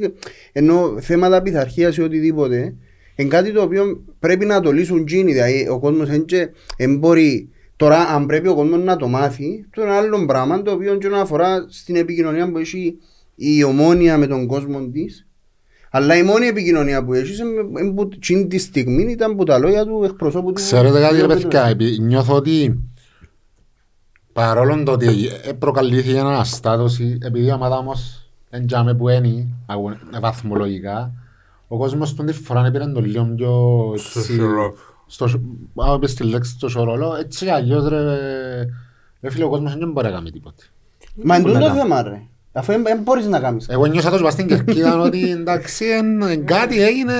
ενώ θέματα πειθαρχίας ή οτιδήποτε, είναι κάτι το οποίο πρέπει να το λύσουν τζίνοι. Δηλαδή, ο κόσμος δεν μπορεί Τώρα, αν πρέπει ο κόσμος να το μάθει, το είναι άλλο πράγμα το οποίο και να αφορά στην επικοινωνία που έχει η ομόνια με τον κόσμο τη. Αλλά η μόνη επικοινωνία που έχει εκείνη τη στιγμή ήταν που τα λόγια του εκπροσώπου του. Ξέρετε κάτι ρε του- παιδιά, επει- νιώθω ότι παρόλο το ότι ε, προκαλήθηκε ένα αναστάτωση, επειδή η ομάδα όμως δεν τζάμε που είναι αγω- ε, βαθμολογικά, ο κόσμος τον τη φορά πήρε το λίγο πιο Στο έτσι, σιρόπ. στο σ- άμα πες τη λέξη στο σωρόλο, έτσι κι αλλιώς ρε, ρε φίλε ο κόσμος δεν μπορεί να κάνει τίποτε. Μα είναι Πολλά το τα- θέμα ρε. Αφού δεν μπορείς να κάνεις. Εγώ νιώσα τόσο πας στην Κερκίδα ότι εντάξει εν- εν κάτι έγινε.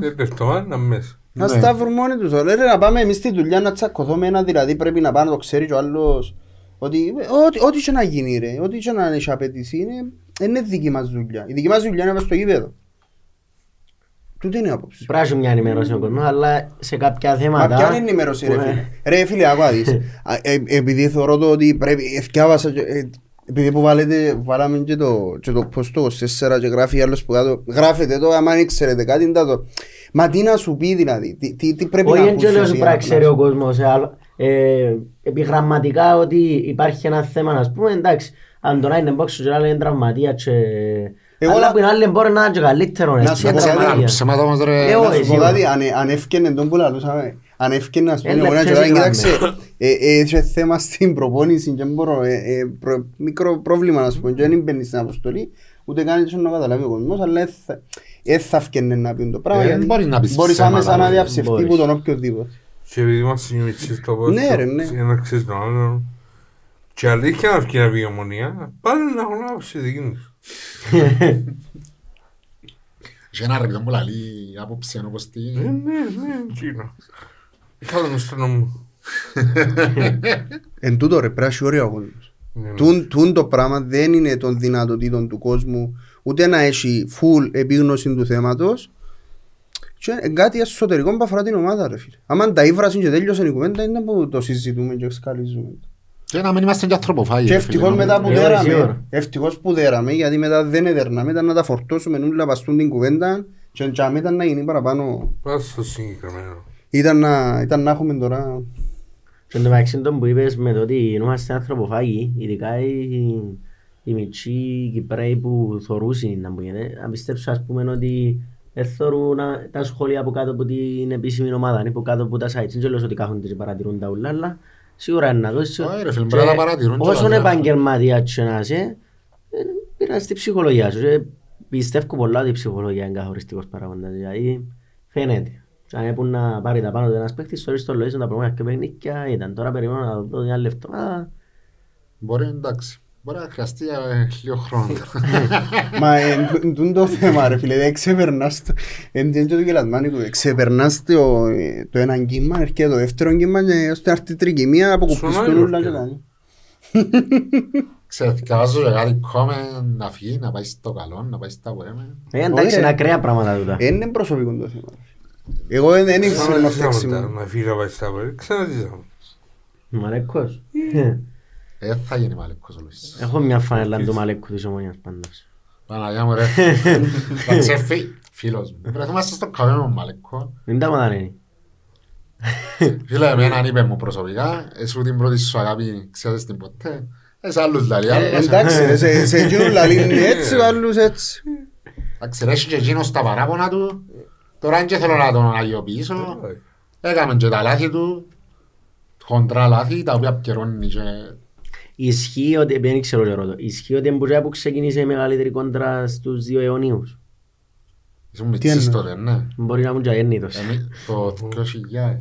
Δεν πέφτω, να μέσα. Να Ναι. στα βρουν μόνοι τους. Ρε να πάμε εμείς στη δουλειά να τσακωθούμε ένα δηλαδή πρέπει να πάει να το ξέρει και ο άλλος. Ότι ό,τι- ό,τι και να γίνει ρε, ό,τι και να έχει απαιτήσει είναι, δεν είναι δική μας δουλειά. Η δική μας δουλειά είναι να στο γήπεδο. Τούτη είναι η άποψη. Πρέπει να έχει μια ενημέρωση ο κόσμος, αλλά σε κάποια Μα θέματα... ποια είναι η ενημέρωση ρε που, ε, φίλε. Ρε φίλε, άκουα δεις. Α, ε, Επειδή θεωρώ το ότι πρέπει, ευκιάβασα και, ε, επειδή που βάλετε, που βάλαμε και το, και το post το 24 και γράφει άλλος που κάτω, γράφετε το, άμα δεν ξέρετε κάτι, είναι το. Μα τι να σου πει δηλαδή, τι, τι, τι πρέπει Όχι να εν και λέω ακούσεις ότι για πρέπει να να ξέρει ο κόσμος ε, αλλά, ε, επιγραμματικά ότι υπάρχει ένα θέμα να πούμε εντάξει αν τον είναι μπόξο και άλλο είναι τραυματία και Εγώ αλλά να- που είναι άλλο μπορεί να είναι και καλύτερο Να έτσι, σου είναι πω κάτι, τραυματία. Ψέματα όμως ρε. Ε, Να όχι, σου πω σίγουρα. κάτι, αν, αν έφκαινε τον που λαλούσαμε, αν έφκαινε ας πούμε, Έλα, μπορεί να ξέρεις και γράμμα. κοίταξε, ε, ε, είχε θέμα στην προπόνηση και μπορώ, ε, ε, προ- μικρό πρόβλημα να σου πω, και δεν μπαίνει στην αποστολή, ούτε καν έτσι να καταλάβει ο κόσμος, αλλά δεν θα- δεν θα έφκαινε να πει το πράγμα, Ε, γιατί μπορείς να πεις μπορείς ψέματα, άμεσα να ρε, διαψευτεί μπορείς. που τον οποιοδήποτε. Και επειδή είμαστε νημιτσίες στο πόσο, Ναι, ρε, ναι. ένα ξέρεις τον άλλον. Και αλήθεια να βγει να βγει η ομονία, πάλι να έχουν άποψη δική τους. Και ένα ρε που λαλεί άποψη ενώ πως τι. Ναι, ναι, ναι, εκείνο. Είχα τον στο νόμο. Εν τούτο ρε, πρέπει να έχει όρια ο κόσμος. Ναι, ναι. Τούν, τούν το πράγμα δεν είναι των δυνατοτήτων του κόσμου ούτε να έχει full επίγνωση του θέματος και είναι κάτι εσωτερικό που αφορά την ομάδα ρε φίλε. Άμα τα ήβρασαν και τέλειωσε η κουβέντα είναι που το συζητούμε και σκαλίζουμε. Και να μην είμαστε και ανθρωποφάγοι. Και ρε φίλε, ευτυχώς μετά που Ε, δέραμε, σίγουρα. ευτυχώς που δέραμε γιατί μετά δεν έδερναμε ήταν να τα φορτώσουμε νουλα βαστούν την κουβέντα και τζάμε ήταν να γίνει παραπάνω. Πας στο συγκεκριμένο. Ήταν να, ήταν να έχουμε τώρα... Και εν τω μεταξύ τον που είπες με το ότι είμαστε ανθρωποφάγοι, ειδικά οι, οι μητσοί Κυπρέοι που θωρούσαν να μου γίνεται, να πιστέψω ας πούμε ότι δεν θωρούν α, τα σχόλια από κάτω από την επίσημη ομάδα, είναι που κάτω από τα sites. Δεν λέω ότι κάθονται και παρατηρούν τα ούλα, αλλά σίγουρα είναι να δώσεις. Όχι, ρε φίλε, Και πρέπει να τα παρατηρούν και Όσον να γράφουν. επαγγελματίας και να είσαι, ε, πήραν στη ψυχολογία σου. Και πιστεύω πολλά ότι η ψυχολογία είναι καθοριστικός παράγοντας, δηλαδή φαίνεται. Αν έπουν να πάρει τα πάνω του ένας παίκτης, στο στο Λοΐσον τα προηγούμενα και παιχνίκια ήταν. Τώρα περιμένω να δω μια άλλη εβδομάδα. Μπορεί εντάξει. Μπορεί να χρειαστεί ε, λίγο χρόνο. Μα εν τούν το θέμα ρε φίλε, δεν ξεπερνάς το, εν είναι το γελασμάνικο, ξεπερνάς το, ε, το έναν κύμα, έρχεται το δεύτερο κύμα και ώστε να έρθει η τρικυμία αποκοπείς Σωνάει, τον ούλα ρε. και κάνει. Ξέρετε, διαβάζω και κάτι comment να φύγει, να πάει στο καλό, να πάει στα web. Ε, εντάξει, Όχι, είναι ρε. ακραία πράγματα τούτα. Ε, Είναι προσωπικό το θέμα. Εγώ δεν δεν ήξερα να φτιάξει Ξαναζήσαμε τα- μου. Να φύγει να πάει στα πέρα. Ξαναζήσαμε. Μαλέκος. Ε, θα γίνει μαλεκός ο Λουίς. Έχω μια φανέλα του Μαλέκου της Ομονίας πάντως. Παναγιά μου ρε. Τα τσέφι, φίλος μου. Πρέπει να είμαστε στο καλό με τον Μαλεκό. Δεν τα μαντανένει. Φίλε, εμένα είπες μου προσωπικά, εσύ την πρώτη σου αγάπη ξέρεις την ποτέ. Ε, σε άλλους λαλείς, άλλους. Εντάξει, ρε, σε- σε εκείνον λαλή είναι έτσι, ο άλλος έτσι. Εντάξει, ρε, έχει και εκείνος τα παράπονα του. Τώρα δεν και θέλω να τον αγιοποιήσω. Έκαμε και τα λάθη του. Χοντρά λάθη, τα οποία πιερώνει και... Ισχύει ότι, δεν ξέρω τι ρωτώ, ισχύει ότι εμπορία που ξεκίνησε η μεγαλύτερη κόντρα στους δύο αιωνίους. Ήσουν μητσής εννοείς; τότε, ναι. Μπορεί να ήμουν και αγέννητος. Εμείς το 2000.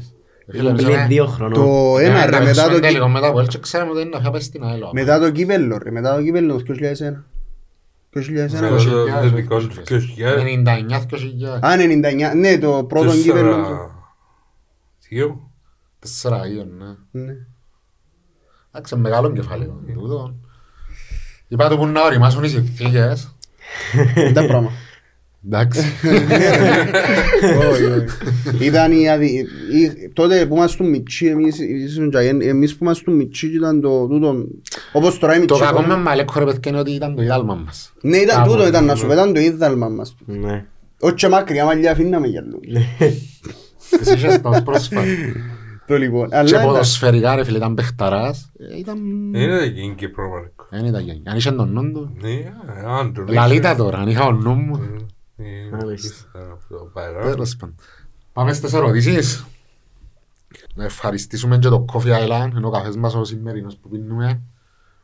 Ε, φίλε, Ήμουν εμείς πριν અમે- δύο χρονών. Το ένα εμείς ρε, τα μετά παίξουμε το, τέλειο κύ- μετά από έλτσε, ξέραμε ότι είναι να πάει στην ΑΕΛ. μετά το κύπελλο ρε, μετά το κύπελλο το 2001. 2001. Ναι, το- το- το δικό του 2000. 99-2000. Α, 99, ναι, το πρώτο κύπελλο. Τέσσερα- Δύο. Τέσσερα ίδιο, ναι. Ναι. Εντάξει, μεγάλο κεφάλαιο τούτο. Είπα του που να οριμάσουν οι συνθήκες. Είναι τα πράγματα. Εντάξει. Όχι, όχι. Ήταν η αδι... η- τότε που ήμασταν μητσί, εμείς, ήσουν και αγεν- εμείς που ήμασταν μητσί ήταν το τούτο, όπως τώρα οι Το μητσί. κακό με Μαλέκο ρε παιδιά είναι ότι ήταν το ιδάλμα μας. Ναι, ήταν Κάπου, τούτο, ήταν να ναι. σου πέταν το ίδαλμα μας. Ναι. Όχι και μακριά μαλλιά αφήναμε για λόγους. Εσύ είχες τα ως πρόσφατα. Το λοιπόν. Και Αλλά εντάξει. ποδοσφαιρικά ρε φίλε ήταν παιχταράς. Ε, Ήταν... Είναι εκεί και πρόβαρικο. Δεν ήταν γέννη. Αν είχε τον νου του. Ναι, αν τον Λαλίτα τώρα, αν είχα τον νου μου. Τέλος πάντων. Πάμε στις ερωτήσεις. Να ευχαριστήσουμε και το Coffee Island, είναι ο καφές μας ο σημερινός που πίνουμε,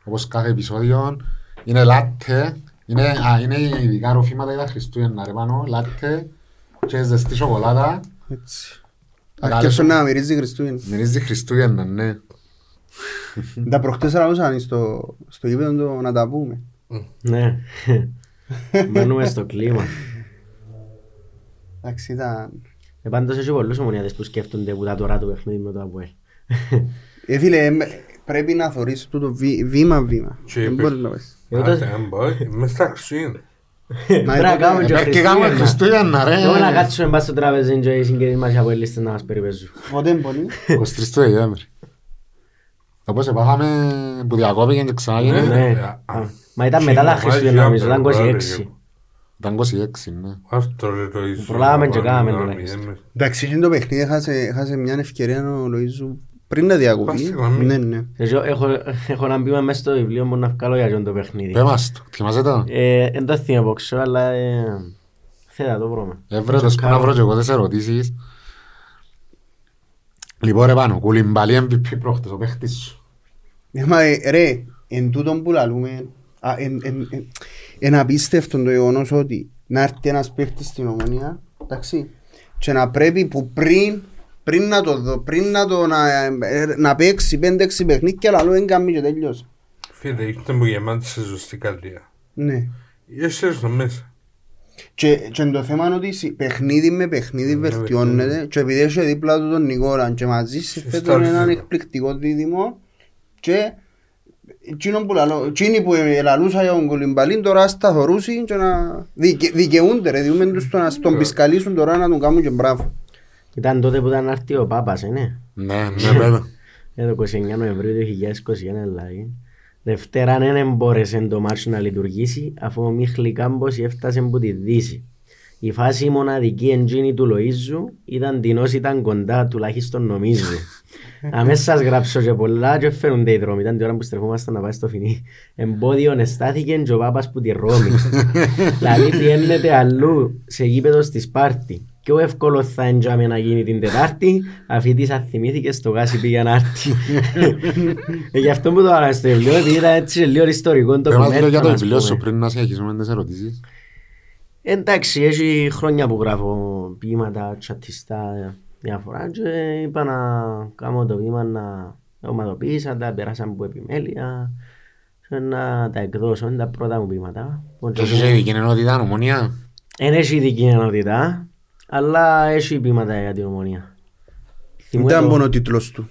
όπως κάθε επεισόδιο. Είναι λάτε, είναι, α, είναι ειδικά ροφήματα για τα Χριστούγεννα ρε πάνω, λάτε και ζεστή σοκολάτα. Έτσι. Μεγάλες- Αρκεύσω να μυρίζει Χριστούγεννα. Μυρίζει Χριστούγεννα, ναι. Τα προχτές ραλούσαν στο, στο γήπεδο το να τα πούμε. Ναι. Μπαίνουμε στο κλίμα. Εντάξει, ήταν... Ε, πάντως έχει πολλούς ομονιάτες που σκέφτονται που τα τώρα το παιχνίδι με το Αποέλ. Ε, φίλε, εμ, πρέπει να θωρείς τούτο βή- βήμα-βήμα. Και Δεν είπε- μπορείς να πεις. Εγώ το- Άντε, αν μπορεί, μες στα Χριστούγεννα. Πρέπει να κάνουμε και Ε, Και κάνουμε Χριστούγεννα. Χριστούγεννα ρε. Εγώ να κάτσουμε μπας στο τραπέζι και οι συγγενείς μας οι Αποέλιστες να μας περιπέζουν. Ποτέ μπορεί; 23 του Δεκέμβρη. Όπως επάθαμε που διακόπηκε και ξανά Ναι. γίνει. Ναι. α, Α, Μα ήταν μετά τα Μάγια, Χριστούγεννα νομίζω, ήταν μπράβο, 26. Ήταν 26 ναι. Αυτό ρε το ίσο. Προλάβαμε και να κάναμε κάνουμε τουλάχιστον. μηδέν. Εντάξει, εκείνο το παιχνίδι έχασε, έχασε μια ευκαιρία ο Λοΐζου πριν να διακοπεί. Πας στη γραμμή. Ναι, ναι. Εγώ έχω, έχω ένα μπήμα μέσα στο βιβλίο μου να βγάλω για αυτό το παιχνίδι. Πες μας το, θυμάσαι το; Ε, Δεν το θυμάμαι πόξω, αλλά ε, θέλω να το βρούμε. Έβρε το σπου να βρω και εγώ τις ερωτήσεις. Λοιπόν ρε πάνω, κουλιμπαλή MVP πρόχτες, ο παίχτης σου. Ε, Μα ε, ρε, εν τούτον που λαλούμε, α, εν- εν- εν- εν απίστευτο το γεγονός ότι να έρθει ένας παίχτης στην ομονία, εντάξει, και να πρέπει που πριν, πριν να το δω, πριν να το να, ε, να παίξει πέντε-έξι παιχνίδια, λαλό δεν κάνει και τέλειωσε. Φίλε, ήρθε μου γεμάτη σε ζωστή καρδιά. Ναι. Είσαι στο μέσα. Και, και το θέμα είναι ότι σι- παιχνίδι με παιχνίδι Ναι, βελτιώνεται και επειδή έχει δίπλα του τον Νικόραν και μαζί συνθέτουν Στάριζε. έναν εκπληκτικό δίδυμο και εκείνο που λαλώ, εκείνοι που ελαλούσα για τον Κολυμπαλίν τώρα σταθωρούσι και να δικαι, δικαιούνται ρε, διούμε τους το να τον πισκαλίσουν τώρα να τον κάνουν και μπράβο. Ήταν τότε που ήταν να έρθει ο Πάπας, ε, ναι. Ναι, ναι πέρα. Ε, το 29 Νοεμβρίου του 2021 δηλαδή. Δευτέρα δεν μπόρεσε το μάτσο να λειτουργήσει αφού ο Μίχλη Κάμπος έφτασε από τη Δύση. Η φάση μοναδική εντζίνη του Λοΐζου ήταν την όσοι ήταν κοντά τουλάχιστον νομίζω. Αμέσως σας γράψω και πολλά και φαίνονται οι δρόμοι. Ήταν την ώρα που στρεφόμασταν να πάει στο φινί. Εμπόδιο εστάθηκε και ο Πάπας που τη Ρώμη. Δηλαδή πιένεται αλλού σε γήπεδο στη Σπάρτη. Πιο εύκολο θα έντιαμε να γίνει την Τετάρτη, αφού της αθυμήθηκε στο γάσι πήγε να έρθει. Ε, Γι' αυτό που το έκανα στο βιβλίο, επειδή ήταν έτσι λίγο ιστορικό το Πες μας λίγο για το ας βιβλίο σου πούμε. πριν να συνεχίσουμε τις ερωτήσεις. Εντάξει, έχει χρόνια που γράφω ποίηματα, τσατιστά, διάφορα και είπα να κάνω το βήμα να ομαδοποίησα τα, περάσα από επιμέλεια και να τα εκδώσω, είναι τα πρώτα μου ποίηματα. Και έχεις και ειδική ενότητα ομονία; Δεν έχει ειδική ενότητα, αλλά έχει ποίηματα για την ομονία. Θυμούμαι Ήταν το- μόνο ο τίτλος του.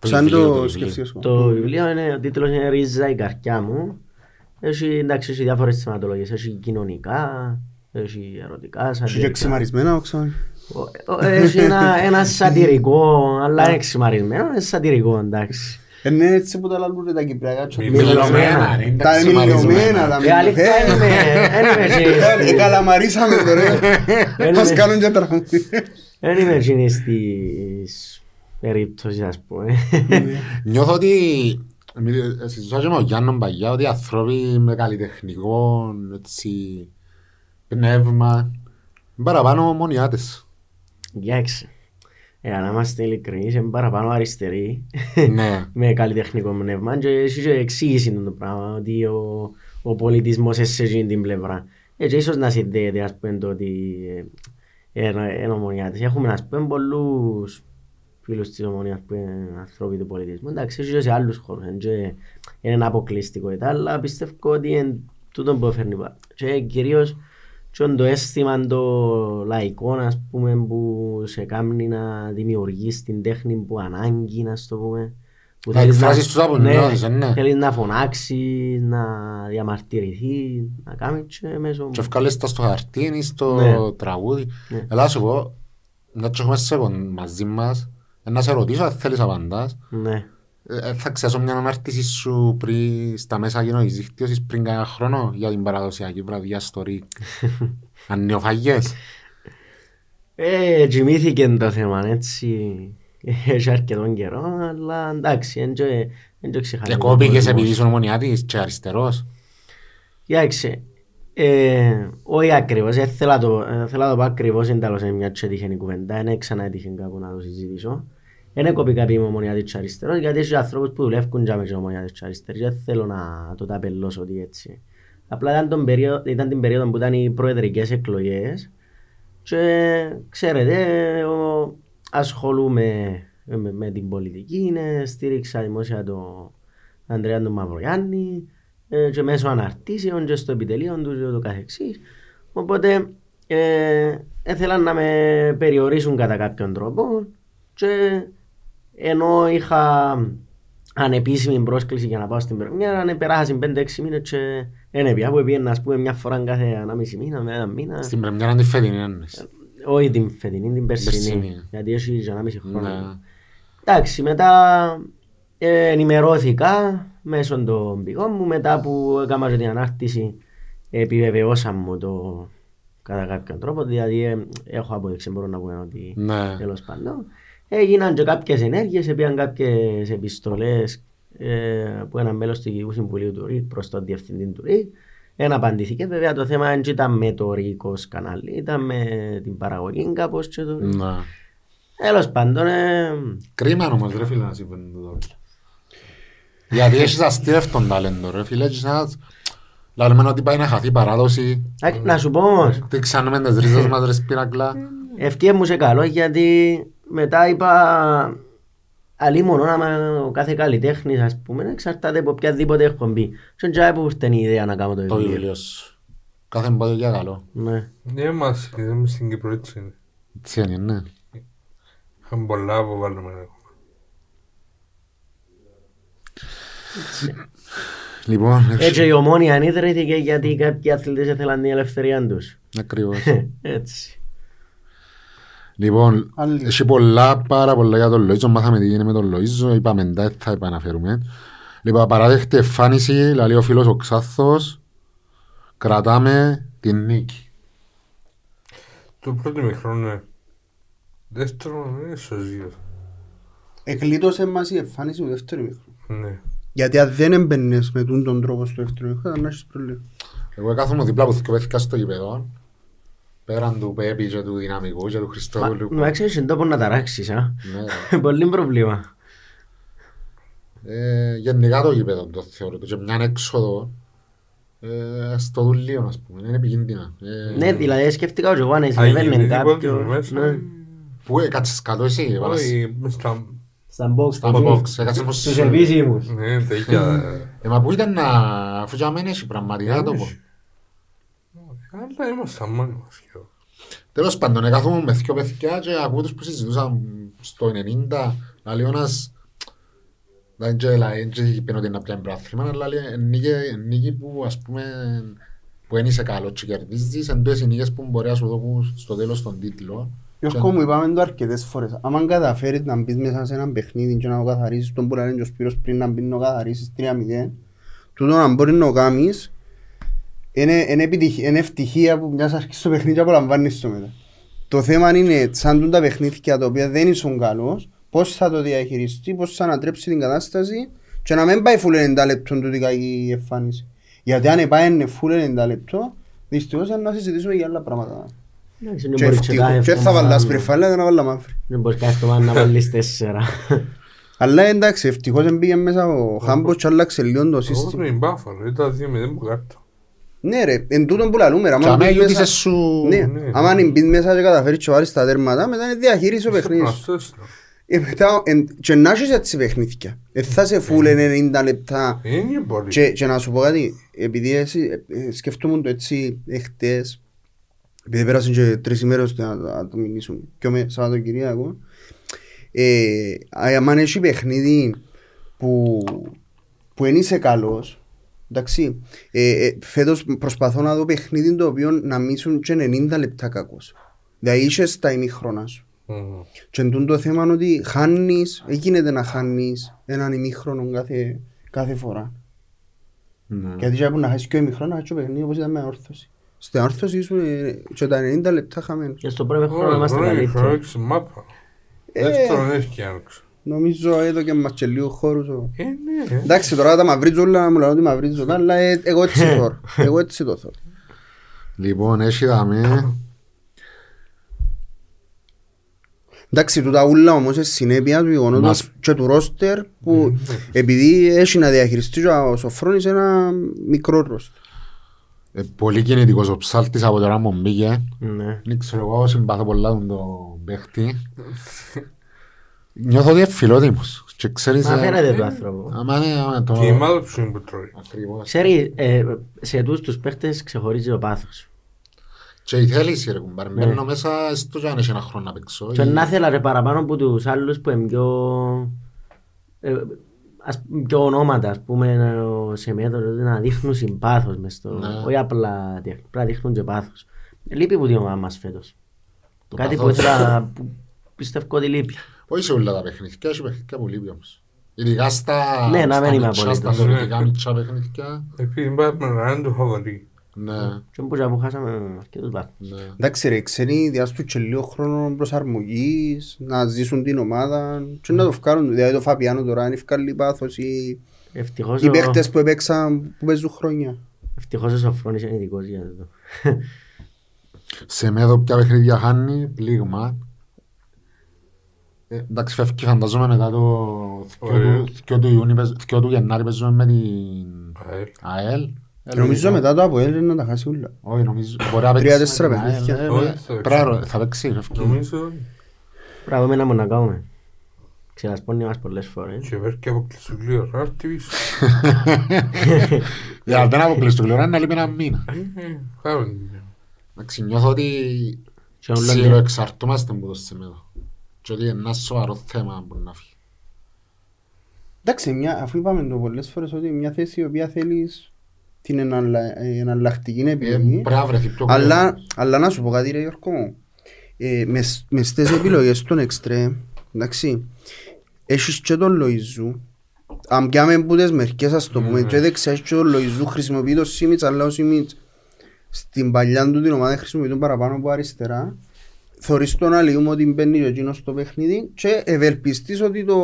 Το Σαν βιβλίο, το το βιβλίο. σκεφτείς Το βιβλίο είναι, ο τίτλος είναι «Ρίζα η καρκιά μου». Έχει, εντάξει, έχει διάφορες θεματολογίες. Έχει κοινωνικά, έχει ερωτικά, Έχει και σατυρικά. ξεμαρισμένα ο Ξάνη. Ο- ο- Έχει ένα, ένα σατυρικό, αλλά είναι ξημαρισμένο, είναι σατυρικό, εντάξει. Είναι έτσι που τα λαλούν ρε τα κυπριακά τσοκ- Μιλωμένα, ρε, είναι Τα τα μιλωμένα, ξεμαρισμένα. τα Η αλήθεια μιλωμένα. είναι με- δεν είμαι Ε, εκείνη- Καλαμαρίσαμε το ρε. Δεν Μας είναι- κάνουν και τραγούδι. δεν είμαι εκείνη της περίπτωσης, ας πούμε. Νιώθω ότι μι- συζητούσα και με τον Γιάννον Παγιά ότι οι άνθρωποι με καλλιτεχνικό έτσι, πνεύμα είναι παραπάνω ομονιάτες. Εντάξει. Για να είμαστε ειλικρινείς, είναι παραπάνω αριστεροί. Ναι. με καλλιτεχνικό πνεύμα και έχει και εξήγηση το πράγμα ότι ο, ο πολιτισμός είναι σε εκείνη την πλευρά. Έτσι ίσως να συνδέεται ας πούμε το ότι ε, είναι είναι ομονιάτες. Έχουμε ας πούμε πολλούς φίλους της ομονίας που είναι άνθρωποι του πολιτισμού. Εντάξει, έχει και σε άλλους χώρους. Είναι και- Είναι ένα αποκλειστικότητα, αλλά πιστεύω ότι είναι τούτο που φέρνει πάρα. Και κυρίως και το αίσθημα το λαϊκό, ας πούμε, που σε κάνει να δημιουργείς την τέχνη που ανάγκη, να το πούμε. Που Να θέλεις εκφράσεις τους από ναι, νιώθεις, ε, ναι. Θέλεις να φωνάξεις, να διαμαρτυρηθείς, να κάνεις και μέσω... Και ευκάλες τα στο χαρτί ή στο Ναι. τραγούδι. Ναι. Έλα σου πω, να και έχουμε σε κον- μαζί μας, ε, να σε ρωτήσω αν θέλεις απαντάς. Ναι. Ε, ε, Θα ξέσω μια ανάρτηση σου πριν στα μέσα κοινωνικής δικτύωσης πριν κανένα χρόνο για την παραδοσιακή βραδιά στο ΡΙΚ. Αν νεοφαγιές. Ε, κοιμήθηκε το θέμα, έτσι. Έχει αρκετόν καιρό, αλλά εντάξει, δεν και- δεν και ξεχάσει. Και κόπηκες επειδή ήσουν ομονιάτης και αριστερός. Κοιτάξτε, ε, όχι ακριβώς, δεν θέλω να το, ε, θέλω να το πω ακριβώς, είναι τέλος είναι μιας και έτυχε η κουβέντα, δεν ξανά έτυχε κάπου να το συζητήσω. Δεν κόπηκα πει είμαι ομονιάτης και αριστερός, γιατί έχει ανθρώπους που δουλεύουν και με και ομονιάτης και αριστεροί, δεν θέλω να το ταπελώσω ότι έτσι. Απλά ήταν, τον περίοδο, ήταν την περίοδο που ήταν οι προεδρικές εκλογές και ξέρετε, εγώ ασχολούμαι με, με την πολιτική, είναι, στήριξα δημόσια τον Ανδρέα τον Μαυρογιάννη, ε, και μέσω αναρτήσεων και στο επιτελείο του και το καθεξής. Οπότε ε, ήθελαν να με περιορίσουν κατά κάποιον τρόπο και ενώ είχα ανεπίσημη πρόσκληση για να πάω στην πρεμιέρα, ναι, περάσαν 5-6 μήνες και δεν έπια που πήγαινα ας πούμε μια φορά κάθε ανάμιση μήνα με ένα μήνα. Στην πρεμιέρα τη φετινή έννοες. Όχι την φετινή, την περσινή. Περσινή. Γιατί έχει και ανάμιση χρόνο. Ναι. Εντάξει, μετά ε, ενημερώθηκα μέσω των πηγών μου. Μετά που έκανα και την ανάρτηση, επιβεβαιώσαν μου το κατά κάποιον τρόπο. Δηλαδή, ε, έχω αποδείξει, μπορώ να πω ότι Ναι. τέλος πάντων. Έγιναν και κάποιες ενέργειες, πήγαν κάποιες επιστολές ε, που ένα μέλος του Διοικητικού Συμβουλίου του ΡΙΚ προς τον διευθυντή του ΡΙΚ. Ένα απαντηθήκε. Βέβαια το θέμα δεν ήταν με το ΡΙΚ ως κανάλι, ήταν με την παραγωγή κάπως. Και το... Ναι. Τέλος πάντων, ε, Κρίμα όμως ρε φίλε να συμβαίνει τούτο. Γιατί έχεις αστείευτον ταλέντο ρε φίλε. έχεις ένας- Λέμε ότι πάει να χαθεί η παράδοση. α, να σου πω όμως, Τι ξανούμε τις ρίζες μας ρε σπίνακλα. ευτυχία μου σε καλό γιατί μετά είπα αλίμονο άμα ο κάθε καλλιτέχνης ας πούμε εξαρτάται από οποιαδήποτε εκπομπή. Στον τζάι που ήρθε η ιδέα να κάνω το Το βιβλίο. βιβλίο σου. Κάθε πότε για καλό. Ναι. Ναι, μας, είδαμε στην Κύπρο έτσι είναι. Έτσι είναι, ναι. Είχαμε πολλά που βάλουμε να έχουμε. Λοιπόν, Έτσι η ομόνια ανίδρυθηκε γιατί κάποιοι αθλητές ήθελαν την ελευθερία τους. ακριβώς. Έτσι. Λοιπόν, Άλλη. έχει πολλά, πάρα πολλά για τον Λοΐζο. Μάθαμε τι γίνεται με τον Λοΐζο. Είπαμε δεν θα επαναφέρουμε. Λοιπόν, παράδεκτη εμφάνιση, λέει ο φίλος ο Ξάθος. Κρατάμε την νίκη. Το πρώτο μικρό, ναι. Δεύτερο, είναι σωζίες. Εκλείτωσε μας η εμφάνιση του δεύτερου μήχρου. Ναι. Γιατί αν δεν έμπαινες με τούν τον τρόπο στο δεύτερο μήχρου, θα να έχεις πρόβλημα. Εγώ κάθομαι δίπλα που θυκοβέθηκα στο γηπεδό. Πέραν του Πέπη και του Δυναμικού και του Χριστόδουλου. Μα έξερες τον τόπο να ταράξεις, α. Ναι. Πολύ πρόβλημα. Ε, γενικά το γήπεδο το θεωρώ το και μια έξοδο ε, στο δουλείο ας πούμε, είναι επικίνδυνα. Ε, Ναι, δηλαδή σκέφτηκα ότι εγώ αν γίνει συνέβαινε τίποτα κάποιο. μέσα. ναι. Πού έκατσες κάτω εσύ, έβαλες Όχι, μες στα... Στα box. στα εκεί, box, έκατσες πως... Στους επίσημους. Ναι, τέτοια... Ε, μα πού ήταν να... αφού για μένα έχει πραγματικά το πω. Αλλά ήμασταν μόνοι μας σχεδόν. Τέλος πάντων, έκαθομαι με δυο παιδιά και ακούω τους που συζητούσαν στο 90, να λέει ο ένας δεν και λέει, δεν και είπε ότι είναι να πιάνει πράθλημα, αλλά λέει, «Ε, νίκη- νίκη που ας πούμε που δεν είσαι καλό και κερδίζεις, εν τούτες οι νίκες που μπορεί να σου δώσουν στο τέλος τον τίτλο. Γιώργο μου είπαμε το αρκετές φορές. Άμα καταφέρεις να μπεις μέσα σε ένα παιχνίδι και να το καθαρίσεις τον που λένε και ο Σπύρος πριν να μπει να το καθαρίσεις 3-0 τούτο να μπορεί να το κάνεις είναι, είναι, επιτυχ- είναι ευτυχία που μιας αρχής στο παιχνίδι και απολαμβάνεις το μετά. Το θέμα είναι σαν τούν τα παιχνίδια τα οποία δεν ήσουν καλός πώς θα το διαχειριστεί, πώς θα ανατρέψει την κατάσταση και να μην πάει φουλ 90 λεπτό τούτη κακή εμφάνιση. Γιατί αν πάει φουλ 90 λεπτό δυστυχώς είναι να συζητήσουμε για άλλα πράγματα. Εντάξει, δεν Και μπορείς και κάθε ευτυχώς. Και θα εβδομάδα βάλω να- σπριφάλα, δεν θα βάλω μαύρη. Δεν μπορείς κάθε εβδομάδα να βάλεις τέσσερα. Αλλά εντάξει, ευτυχώς δεν πήγε μέσα ο Χάμπος και άλλαξε λίγο το Εγώ σύστημα. πριν Μπάφαλο, ήταν 2-0 που κάτω. Ναι ρε, εν τούτον που λαλούμε, ρε, Και άμα αμέ μπεις γιούτησες μέσα- σου... Ναι, ναι. άμα αν μπεις μέσα και καταφέρεις και βάλεις τα τέρματα, μετά είναι διαχείριση ο παιχνίδις σου. Πραστέστρο. Ε, μετά, εν- και να έχεις έτσι παιχνίδια. Ε, θα σε φούλε 90 λεπτά. Είναι μπορεί. Και, και να σου πω κάτι, επειδή εσύ, ε, ε, σκεφτόμουν το έτσι εχθές, επειδή πέρασαν και τρεις ημέρες να, να το μιλήσουμε, και με Σαββατοκυριακό, ε, αν έχει παιχνίδι που, που δεν είσαι καλός, εντάξει, ε, ε, φέτος προσπαθώ να δω παιχνίδι το οποίο να μην ήσουν και 90 λεπτά κακός. Δηλαδή είσαι στα ημίχρονα σου. Μμμ. Και εντούν το θέμα είναι ότι χάνεις, δεν γίνεται να χάνεις έναν ημίχρονο κάθε, κάθε φορά. Ναι. Γιατί και να χάσεις και ο ημίχρονος, να χάσεις το παιχνίδι όπως ήταν με όρθωση. Στην όρθωση ήσουν ε, και τα 90 λεπτά χαμένος. Και στο πρώτο χρόνο Ω, είμαστε πρώτο μικρό καλύτεροι. έξι μάπα. Ε. Δεύτερον έχει και άνοιξε. Νομίζω εδώ και μας και λίγο χώρους. ο- Ε, ναι. ε. Εντάξει τώρα τα μαυρίζω όλα, μου λένε ότι μαυρίζω τα, αλλά ε, εγώ έτσι θωρώ. Εγώ έτσι το θωρώ. Λοιπόν, έχει δαμε... Εντάξει, τούτα ούλα όμως είναι συνέπεια του γεγονότος Μας- και του ρόστερ που επειδή έχει να διαχειριστεί και ο Σοφρόνης ένα μικρό ρόστερ. Ε, πολύ κινητικός ο ψάλτης από τώρα μου μπήκε. Ναι. Δεν ξέρω εγώ, συμπαθώ πολλά τον το παίχτη. Νιώθω ότι είναι φιλότιμος. Και ξέρεις... Μα ε, φαίνεται το άνθρωπο. Άμα είναι άμα το... Και η μάλαψη είναι που τρώει. Ακριβώς. Ξέρει, ε, σε τους τους παίχτες ξεχωρίζει ο πάθος. Και η θέληση ρε κουμπάρ. Ναι. Μπαίνω μέσα στο κι αν έχει ένα χρόνο να παίξω. Και Ή- να ήθελα ρε παραπάνω από τους άλλους που είναι πιο... ε, ας, πιο ονόματα, ας πούμε, ο Σεμέτος, δηλαδή να δείχνουν συμπάθος μες στο... Ναι. Όχι απλά τέχνη, πρέπει να δείχνουν και πάθος. Λείπει που την ομάδα μας φέτος. Το Κάτι που πάθος. ήθελα, που πιστεύω ότι λείπει. Όχι σε όλα τα παιχνίδια, έχει παιχνίδια που λείπει όμως. Ειδικά στα... Ναι, να στα μην είμαι μητσά, Στα απολύτως. θεωρητικά μητσά παιχνίδια. Επειδή πάμε να είναι το φαβορή. Ναι, Και όπως που χάσαμε αρκετούς βαθμούς. ναι. Εντάξει ρε, ξένοι διάστου και λίγο χρόνο προσαρμογής, να ζήσουν την ομάδα και να το βγάλουν. Δηλαδή το Φαπιάνο τώρα είναι ευκάλλει πάθος ή Ευτυχώς οι ο, παίχτες που έπαιξαν που παίζουν χρόνια. ευτυχώς ο Σοφρόνης είναι ειδικός για αυτό. Σε μέδο ποια παιχνίδια χάνει, πλήγμα. Ε, εντάξει, φεύγει φανταζόμαι μετά το Ωραία. 2 του Ιούνιου, παίζ- 2 του Γενάρη παίζουμε με την ΑΕΛ. ΑΕΛ. Ε, Νομίζω λογικά. μετά το Αποέλ να τα χάσει όλα. Όχι, νομίζω. Μπορεί να παίξει Τρία-τέσσερα με την ΑΕΛ, παιχνίδια. ε, Όχι, ε, θα παίξει. Πράγμα, θα παίξει, φεύγει. Νομίζω Μπράβο με να μου να κάνουμε. Ξελασπώνει μας πολλές φορές. και βέρει και αποκλειστούν λίγο να έρθει πίσω. Για να δεν αποκλείσει το κληρό, είναι να λείπει ένα μήνα. Κάμε την. Εντάξει, νιώθω ότι Και όλα ψιλοεξαρτούμαστε από το Σεμέδο. Και ότι είναι ένα σοβαρό θέμα που να φύγει. Εντάξει, μια, αφού είπαμε το πολλές φορές ότι μια θέση η οποία θέλεις την εναλλα, ε, εναλλακτική Ε, επιλογή. Πρέπει να βρεθεί πιο Αλλά, κοντά. αλλά να σου πω κάτι ρε Γιώργο μου. Ε, μες, μες στις επιλογές των εξτρέμ, εντάξει, έχεις και τον Λοϊζού. Αν πιάμε που τις μερικές ας το πούμε, και δεξιά έχεις και τον Λοϊζού, χρησιμοποιεί το Σίμιτς, αλλά ο Σίμιτς στην παλιά του την ομάδα χρησιμοποιεί τον παραπάνω από αριστερά. Θωρείς τον αλλιούμε ότι μπαίνει και εκείνος στο παιχνίδι και ευελπιστείς ότι το,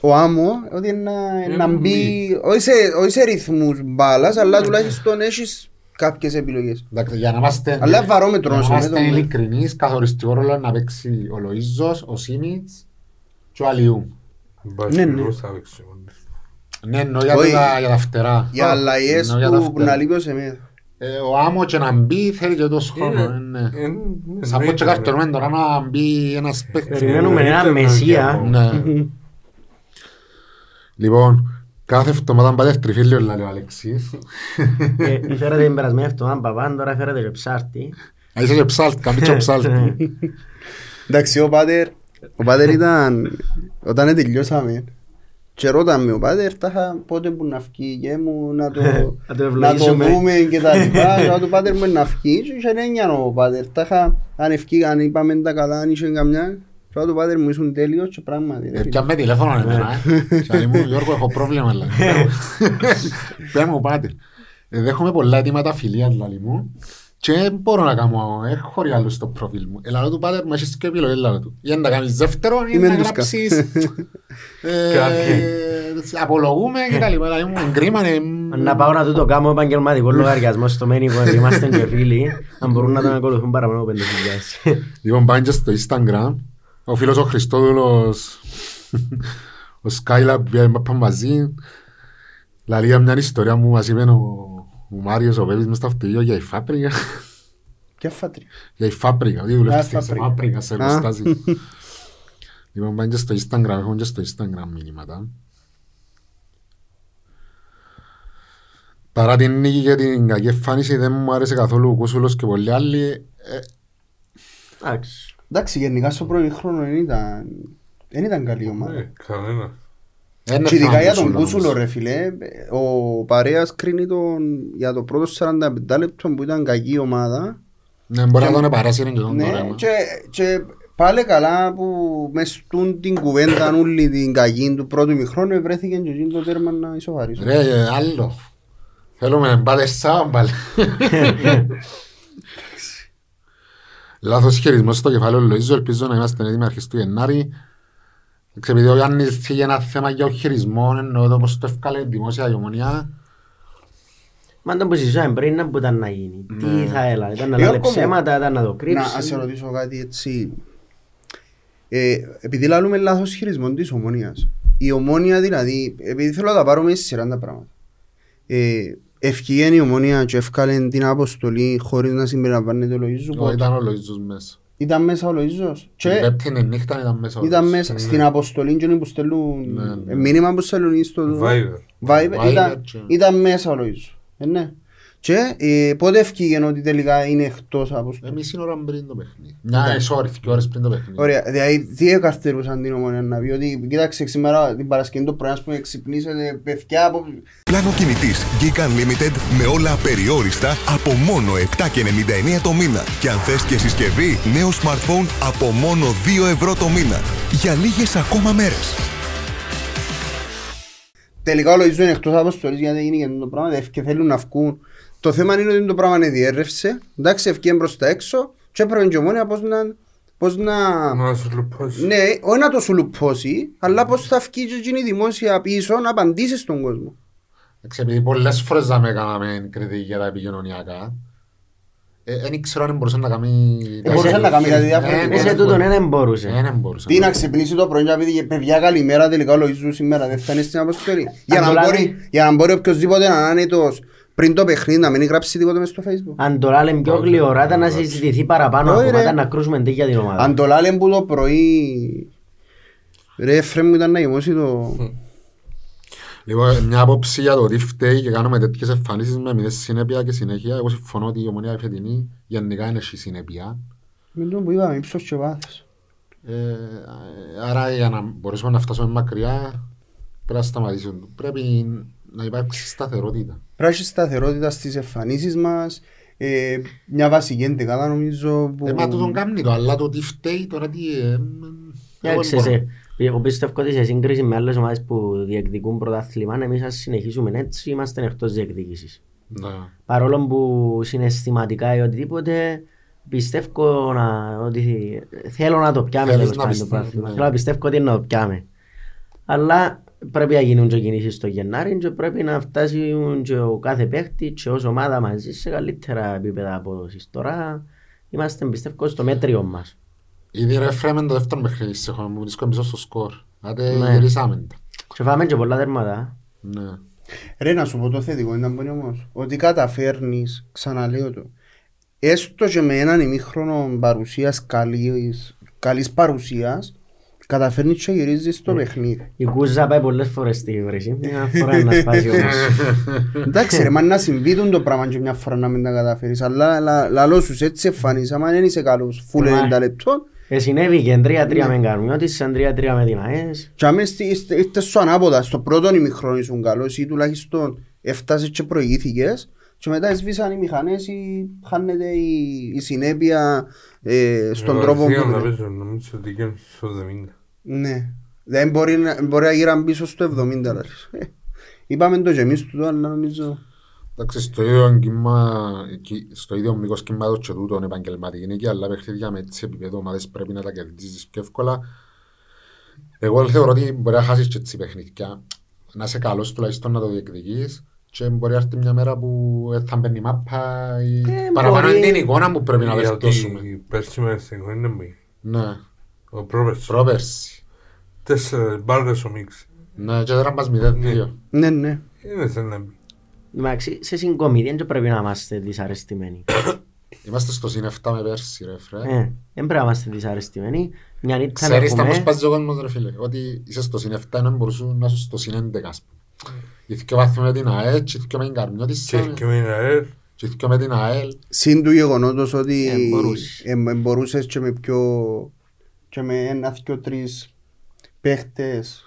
ο άμμο ότι να, Ε, να να μπει, μπει. όχι σε, όχι σε ρυθμούς μπάλας, αλλά τουλάχιστον έχεις κάποιες επιλογές. Εντάξει, Για να είμαστε Αλλά βαρόμετρο για να σε είμαστε μέτωπο. ειλικρινείς, καθοριστικό ρόλο να παίξει ο Λοΐζος, ο Σίμιτς και ο Αλιού. Ναι, ναι. Πώς θα παίξει μόνος. Ναι, εννοώ για Όχι. τα- για τα φτερά. Για αλλαγές Εννοώ για τα που, που φτερά. να λείπει ο Σεμέδο. Ε, Ο άμμος και να μπει θέλει και τόσο χρόνο. Είναι- ε, ναι. ε, ναι, Σαν πως ναι, και ναι. καρτερούμε τώρα να μπει ένας παίκτης. Περιμένουμε Ε, ένα ήταν μεσία. και Ναι. Λοιπόν, κάθε εβδομάδα πάτε τριφύλιο, λέει ο Αλεξής. Ε, Φέρετε την περασμένη εβδομάδα παπάν, τώρα φέρετε και ψάρτη. Α, Είσαι και ψάλτη, κάνει και ψάλτη. Εντάξει, ο Πάτερ, ο Πάτερ ήταν, όταν τελειώσαμε, και ρώταμε ο Πάτερ, τάχα πότε που να φκεί και μου να το, Να το να το ευλογήσουμε. δούμε και τα λοιπά. Και ο Πάτερ μου να φκεί και είχε έννοια ο Πάτερ. Τάχα αν ευκεί, αν είπαμε τα καλά, αν είχε καμιά. Και ο Πάτερ μου ήσουν τέλειος και πράγματι. ρε Ε, φίλε. Πια με τηλέφωνο εμένα, ε. Και λέει μου, Γιώργος, έχω πρόβλημα, λέει. Πια μου πάτε. Ε, Δέχομαι πολλά αιτήματα φιλίας, λέει μου. Και δεν μπορώ να κάνω, έχω ρε άλλο στο προφίλ μου. Ελά του πάτε, μα έχεις και επιλογή, λέει του. Ή να κάνεις δεύτερο, ή Είμαι να ντουσκα. γράψεις... ε, Κάποιοι. Απολογούμε και τα λοιπά. Δηλαδή μου εγκρίμανε... Να πάω να του το κάνω επαγγελματικό λογαριασμό στο μένικο, ότι είμαστε και φίλοι, αν μπορούν να τον ακολουθούν παραπάνω από 5.000. Λοιπόν, πάνε και στο Instagram. Ο φίλος ο Χριστόδουλος, ο Skylab, πήγαμε μαζί. Λαλεί για μια ιστορία μου, μας είπε ο, ο Μάριος, ο Βέβης, μες στο αυτοκίνητο για η φάπρικα. Ποια φάτρια. για η φάπρικα, ότι δουλεύεις στη φάπρικα. φάπρικα σε Α. εργοστάσιο. λοιπόν, πάνε και στο Instagram, έχουν και στο Instagram μήνυματα. Παρά την νίκη και την κακή εμφάνιση, δεν μου άρεσε καθόλου ο Κούσουλος και πολλοί άλλοι. Ε, Εντάξει. Εντάξει, γενικά στο πρώτο χρόνο δεν ήταν, δεν ήταν καλή ομάδα. Ε, Κανένα. Δεν Και ειδικά έφεραν για τον Κούσουλο, Κούσουλο όμως. ρε φίλε, ο Παρέας κρίνει τον, για το πρώτο 45 λεπτό που ήταν κακή ομάδα. Ναι, μπορεί να τον επαράσυρε και τον Ναι, τώρα. και, και πάλι καλά που μες στούν την κουβέντα όλη την κακή του πρώτου μηχρόνου βρέθηκε και εκείνο το τέρμα να ισοφαρίσουν. Ρε, ε, άλλο. Θέλουμε μπάλε σαν μπάλε. Λάθος χειρισμός στο κεφάλαιο Λοΐζου, ελπίζω να είμαστε έτοιμοι αρχές του Γενάρη. Επειδή ο Γιάννης είχε ένα θέμα για ο χειρισμό, εννοώ το πώς το έφκαλε δημόσια η ομονία. Μα ήταν που συζητούσαμε πριν να που ήταν να γίνει. Τι θα έλα, ήταν να Γιώργο λέει μου, ψέματα, ήταν να το Να σε κρύψει. ρωτήσω κάτι έτσι. Ε, επειδή λαλούμε λάθος χειρισμό της ομόνιας. Η ομόνια δηλαδή, επειδή θέλω να τα πάρουμε σε σειρά τα πράγματα. Ε, ευκήγεν η ομόνια και έφκαλε την αποστολή χωρίς να συμπεριλαμβάνεται ο Λοΐζου. Όχι, πότε. ήταν ο Λοΐζος μέσα. Ήταν μέσα ο Λοΐζος. Την Και Πέμπτη είναι νύχτα ήταν μέσα. ήταν όλος. μέσα στην αποστολή και που στέλνουν Ναι, ναι. ε, μήνυμα που στέλνουν στο Viber. Viber. Viber Ήταν- και- Ήταν μέσα ο Λοΐζος. Ε, ναι. Και ε, πότε ευκήγε ότι τελικά είναι εκτός αποστολή. Εμείς είναι ώρα πριν το παιχνίδι. Μια ώρα, δύο ώρες πριν το παιχνίδι. Ωραία, δηλαδή τι εκαρτερούσαν την ομονία να πει; Ότι κοίταξε σήμερα την Παρασκευή το πρωί ας πούμε ξυπνήσετε παιδιά από... Πλάνο κινητής Geek Unlimited με όλα απεριόριστα από μόνο 7,99 το μήνα. Και αν θες και συσκευή, νέο smartphone από μόνο 2 ευρώ το μήνα. Για λίγες ακόμα μέρες. Τελικά ο Λοΐζος είναι εκτός αποστολής γιατί έγινε και το πράγμα δε- και θέλουν να βγουν. Το θέμα είναι ότι το πράγμα είναι διέρρευσε, εντάξει ευκήγεν προς τα έξω και έπρεπε και η ομόνια πώς να... Πώς να... Να σου λουπώσει. Ναι, όχι να το σου λουπώσει, αλλά πώς θα βγει και εκείνη η δημόσια πίσω να απαντήσει στον κόσμο. Εντάξει, επειδή πολλές φορές θα με κάναμε κριτική για τα επικοινωνιακά, ε, δεν ήξερα αν μπορούσε να κάνει... Ε, μπορούσε να κάνει κάτι διαφορετικό. Ναι, Ε, σε ναι, τούτον μπορεί. δεν μπορούσε. Ε, δεν μπορούσε. Τι να ξυπνήσει το πρωί και να πει παιδιά καλημέρα τελικά ο Λοΐζου σήμερα δεν θα είναι στην αποστολή. Για να το μπορεί, λάβει- για να μπορεί οποιοςδήποτε να είναι άνετος πριν το παιχνίδι να μην γράψει τίποτα μες στο facebook. Αν το λάλε πιο γλυοράτα να συζητηθεί παραπάνω Όχι, ακόμα, ρε. να κρούσουμε τι για την ομάδα. Αν το λάλε που το πρωί ρε φρέ μου ήταν να γεμώσει το... Λοιπόν, μια άποψη για το τι φταίει και κάνουμε τέτοιες εμφανίσεις με μηδές συνέπεια και συνέχεια. Εγώ συμφωνώ ότι η ομονία φετινή γενικά είναι στη συνέπεια. Με το που είπαμε ύψος και βάθος. Ε, άρα για να μπορέσουμε να φτάσουμε μακριά πρέπει να σταματήσουν. Πρέπει να υπάρξει σταθερότητα. Πρέπει να έχει σταθερότητα στις εμφανίσεις μας, ε, μια βασική εντεκάδα νομίζω που... Ε, μα το τον κάνει το, αλλά το τι φταίει τώρα τι... ε, ε, εγώ Εντάξει, δεν μπορώ. σε- εγώ πιστεύω ότι σε σύγκριση με άλλες ομάδες που διεκδικούν πρωτάθλημα, εμείς αν συνεχίσουμε έτσι είμαστε εκτός διεκδίκησης. Ναι. Παρόλο που συναισθηματικά ή οτιδήποτε, πιστεύω να, ότι θέλω να το πιάμε Θέλεις τέλος να πάντων το πιστεύεις, πρωτάθλημα. ναι. Θέλω να πιστεύω ότι είναι να το πιάμε. Αλλά πρέπει να γίνουν και κινήσεις στο Γενάρη και πρέπει να φτάσει και ο κάθε παίχτης και ως ομάδα μαζί σε καλύτερα επίπεδα απόδοσης. Τώρα είμαστε πιστεύω στο μέτριο μας. Ήδη ρε φρέμε το δεύτερο παιχνίδι σε χώρο μου βρίσκω πίσω στο σκορ. Άτε Ναι. γυρίσαμε τα. Και φάμε και πολλά τέρματα. Ναι. Ρε να σου πω το θετικό ήταν που είναι όμως ότι καταφέρνεις, ξαναλέω το, έστω και με έναν ημίχρονο παρουσίας καλής, καλής παρουσίας, καταφέρνεις και γυρίζεις το παιχνίδι. Η Κούζα πάει πολλές φορές στη βρύση. Μια φορά είναι να σπάσει όμως. Εντάξει ρε, μα να συμβεί τον το πράγμα και μια φορά να μην τα καταφέρεις, αλλά λα- λαλός σου έτσι εμφανίζεις, άμα δεν είσαι καλός, φουλ Ναι. 90 λεπτών, Ε, συνέβη και 3-3 με Καρμιώτης, σαν 3-3 με την ΑΕΣ. και άμα είστε- είστε είστε στο ανάποδα, στο πρώτο ημίχρονο ήσουν καλός ή τουλάχιστον έφτασες και προηγήθηκες και μετά σβήσαν οι μηχανές ή χάνεται η, η συνέπεια ε, στον τρόπο Γραφείο που... να παίζω, νομίζω ότι γίνουν στο 70. Ναι. Δεν μπορεί, να- μπορεί να γύραν πίσω στο 70 λάρις. Ε, είπαμε το και εμείς τούτο, αλλά νομίζω... Εντάξει, στο ίδιο κύμα, εκεί- στο ίδιο μήκος κύματος και τούτον επαγγελματική είναι και άλλα παιχνίδια με έτσι επίπεδο ομάδες πρέπει να τα κερδίσεις πιο εύκολα. Εγώ θεωρώ ότι μπορεί να χάσεις και έτσι παιχνίδια. Να είσαι καλός τουλάχιστον να το διεκδικείς και μπορεί να έρθει μια μέρα που δεν θα μπαίνει μάπα ή Ε, παραπάνω μπορεί. είναι την εικόνα που πρέπει να βελτιώσουμε. Γιατί πέρσι μες στην εικόνα είναι μη. Ναι, Ο πρόπερσι. πρόπερση. Τέσσερες μπάρδες ο μίξ. Ναι, και τώρα μας 0-2. Ναι, ναι. Είναι σαν να μπει. Εντάξει, σε συγκομιδία δεν πρέπει να είμαστε δυσαρεστημένοι. Είμαστε στο συν 7 με πέρσι ρε φρέ. Ε, Δεν πρέπει να είμαστε δυσαρεστημένοι. Μια νύχτα να Ξέρεις τα πώς έχουμε... παίζει ο κόσμος ρε φίλε, ότι είσαι στο συν 7 ενώ μπορούσουν να είσαι στο συν 11 ας πούμε. Οι δυο βάθμοι με την ΑΕΛ και οι δυο με την Καρμιώτης Και και με την ΑΕΛ. και οι δυο με την ΑΕΛ. Συν του γεγονότος ότι Ε, μπορούσες. ε, ε, μπορούσες και με πιο... και με ένα, δυο, τρεις παίχτες.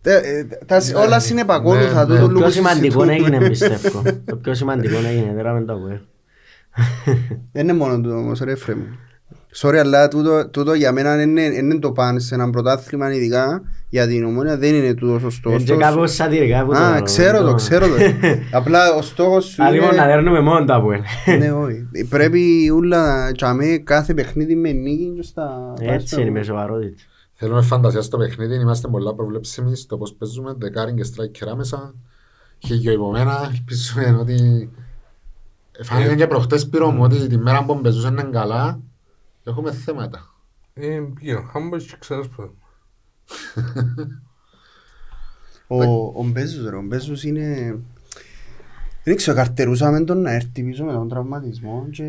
Τε- ε, τα- Ναι, Όλα συνεπακόλουθα. ναι, τούτο ναι. Το λόγο πιο σημαντικό συζητούμε. έγινε πιστεύω. Το πιο σημαντικό έγινε τώρα με το ΑΚΟΕ. Δεν είναι μόνο τούτο όμως ρε φρέ μου. Sorry, αλλά τούτο, τούτο για μένα είναι, είναι το παν σε ένα πρωτάθλημα ειδικά για την ομόνια δεν είναι τούτος ο στόχος. Είναι και κάπως σατυρικά που το Α, λέω. ξέρω το, ξέρω το. Απλά ο στόχος σου Α, λοιπόν, να είναι... δέρνουμε μόνο το ΑΚΟΕ. Ναι, όχι. Πρέπει ούλα τσαμέ κάθε παιχνίδι με νίκη και στα... Έτσι είναι με σοβαρότητα. Θέλουμε φαντασία στο παιχνίδι, είμαστε πολλά προβλέψιμοι στο πώς παίζουμε, δεκάριν και στράικερ άμεσα. Χίλιο υπομένα, ελπίζουμε ότι... Φάνηκε και προχτές πήρω μου ότι τη μέρα που παίζουσαν είναι καλά, έχουμε θέματα. Ε, πήγαινε χάμπος και ξέρεις πρώτα. Ο, ο Μπέζος ρε, ο Μπέζος είναι... Δεν ξέρω, καρτερούσαμε τον να έρθει πίσω με τον τραυματισμό και...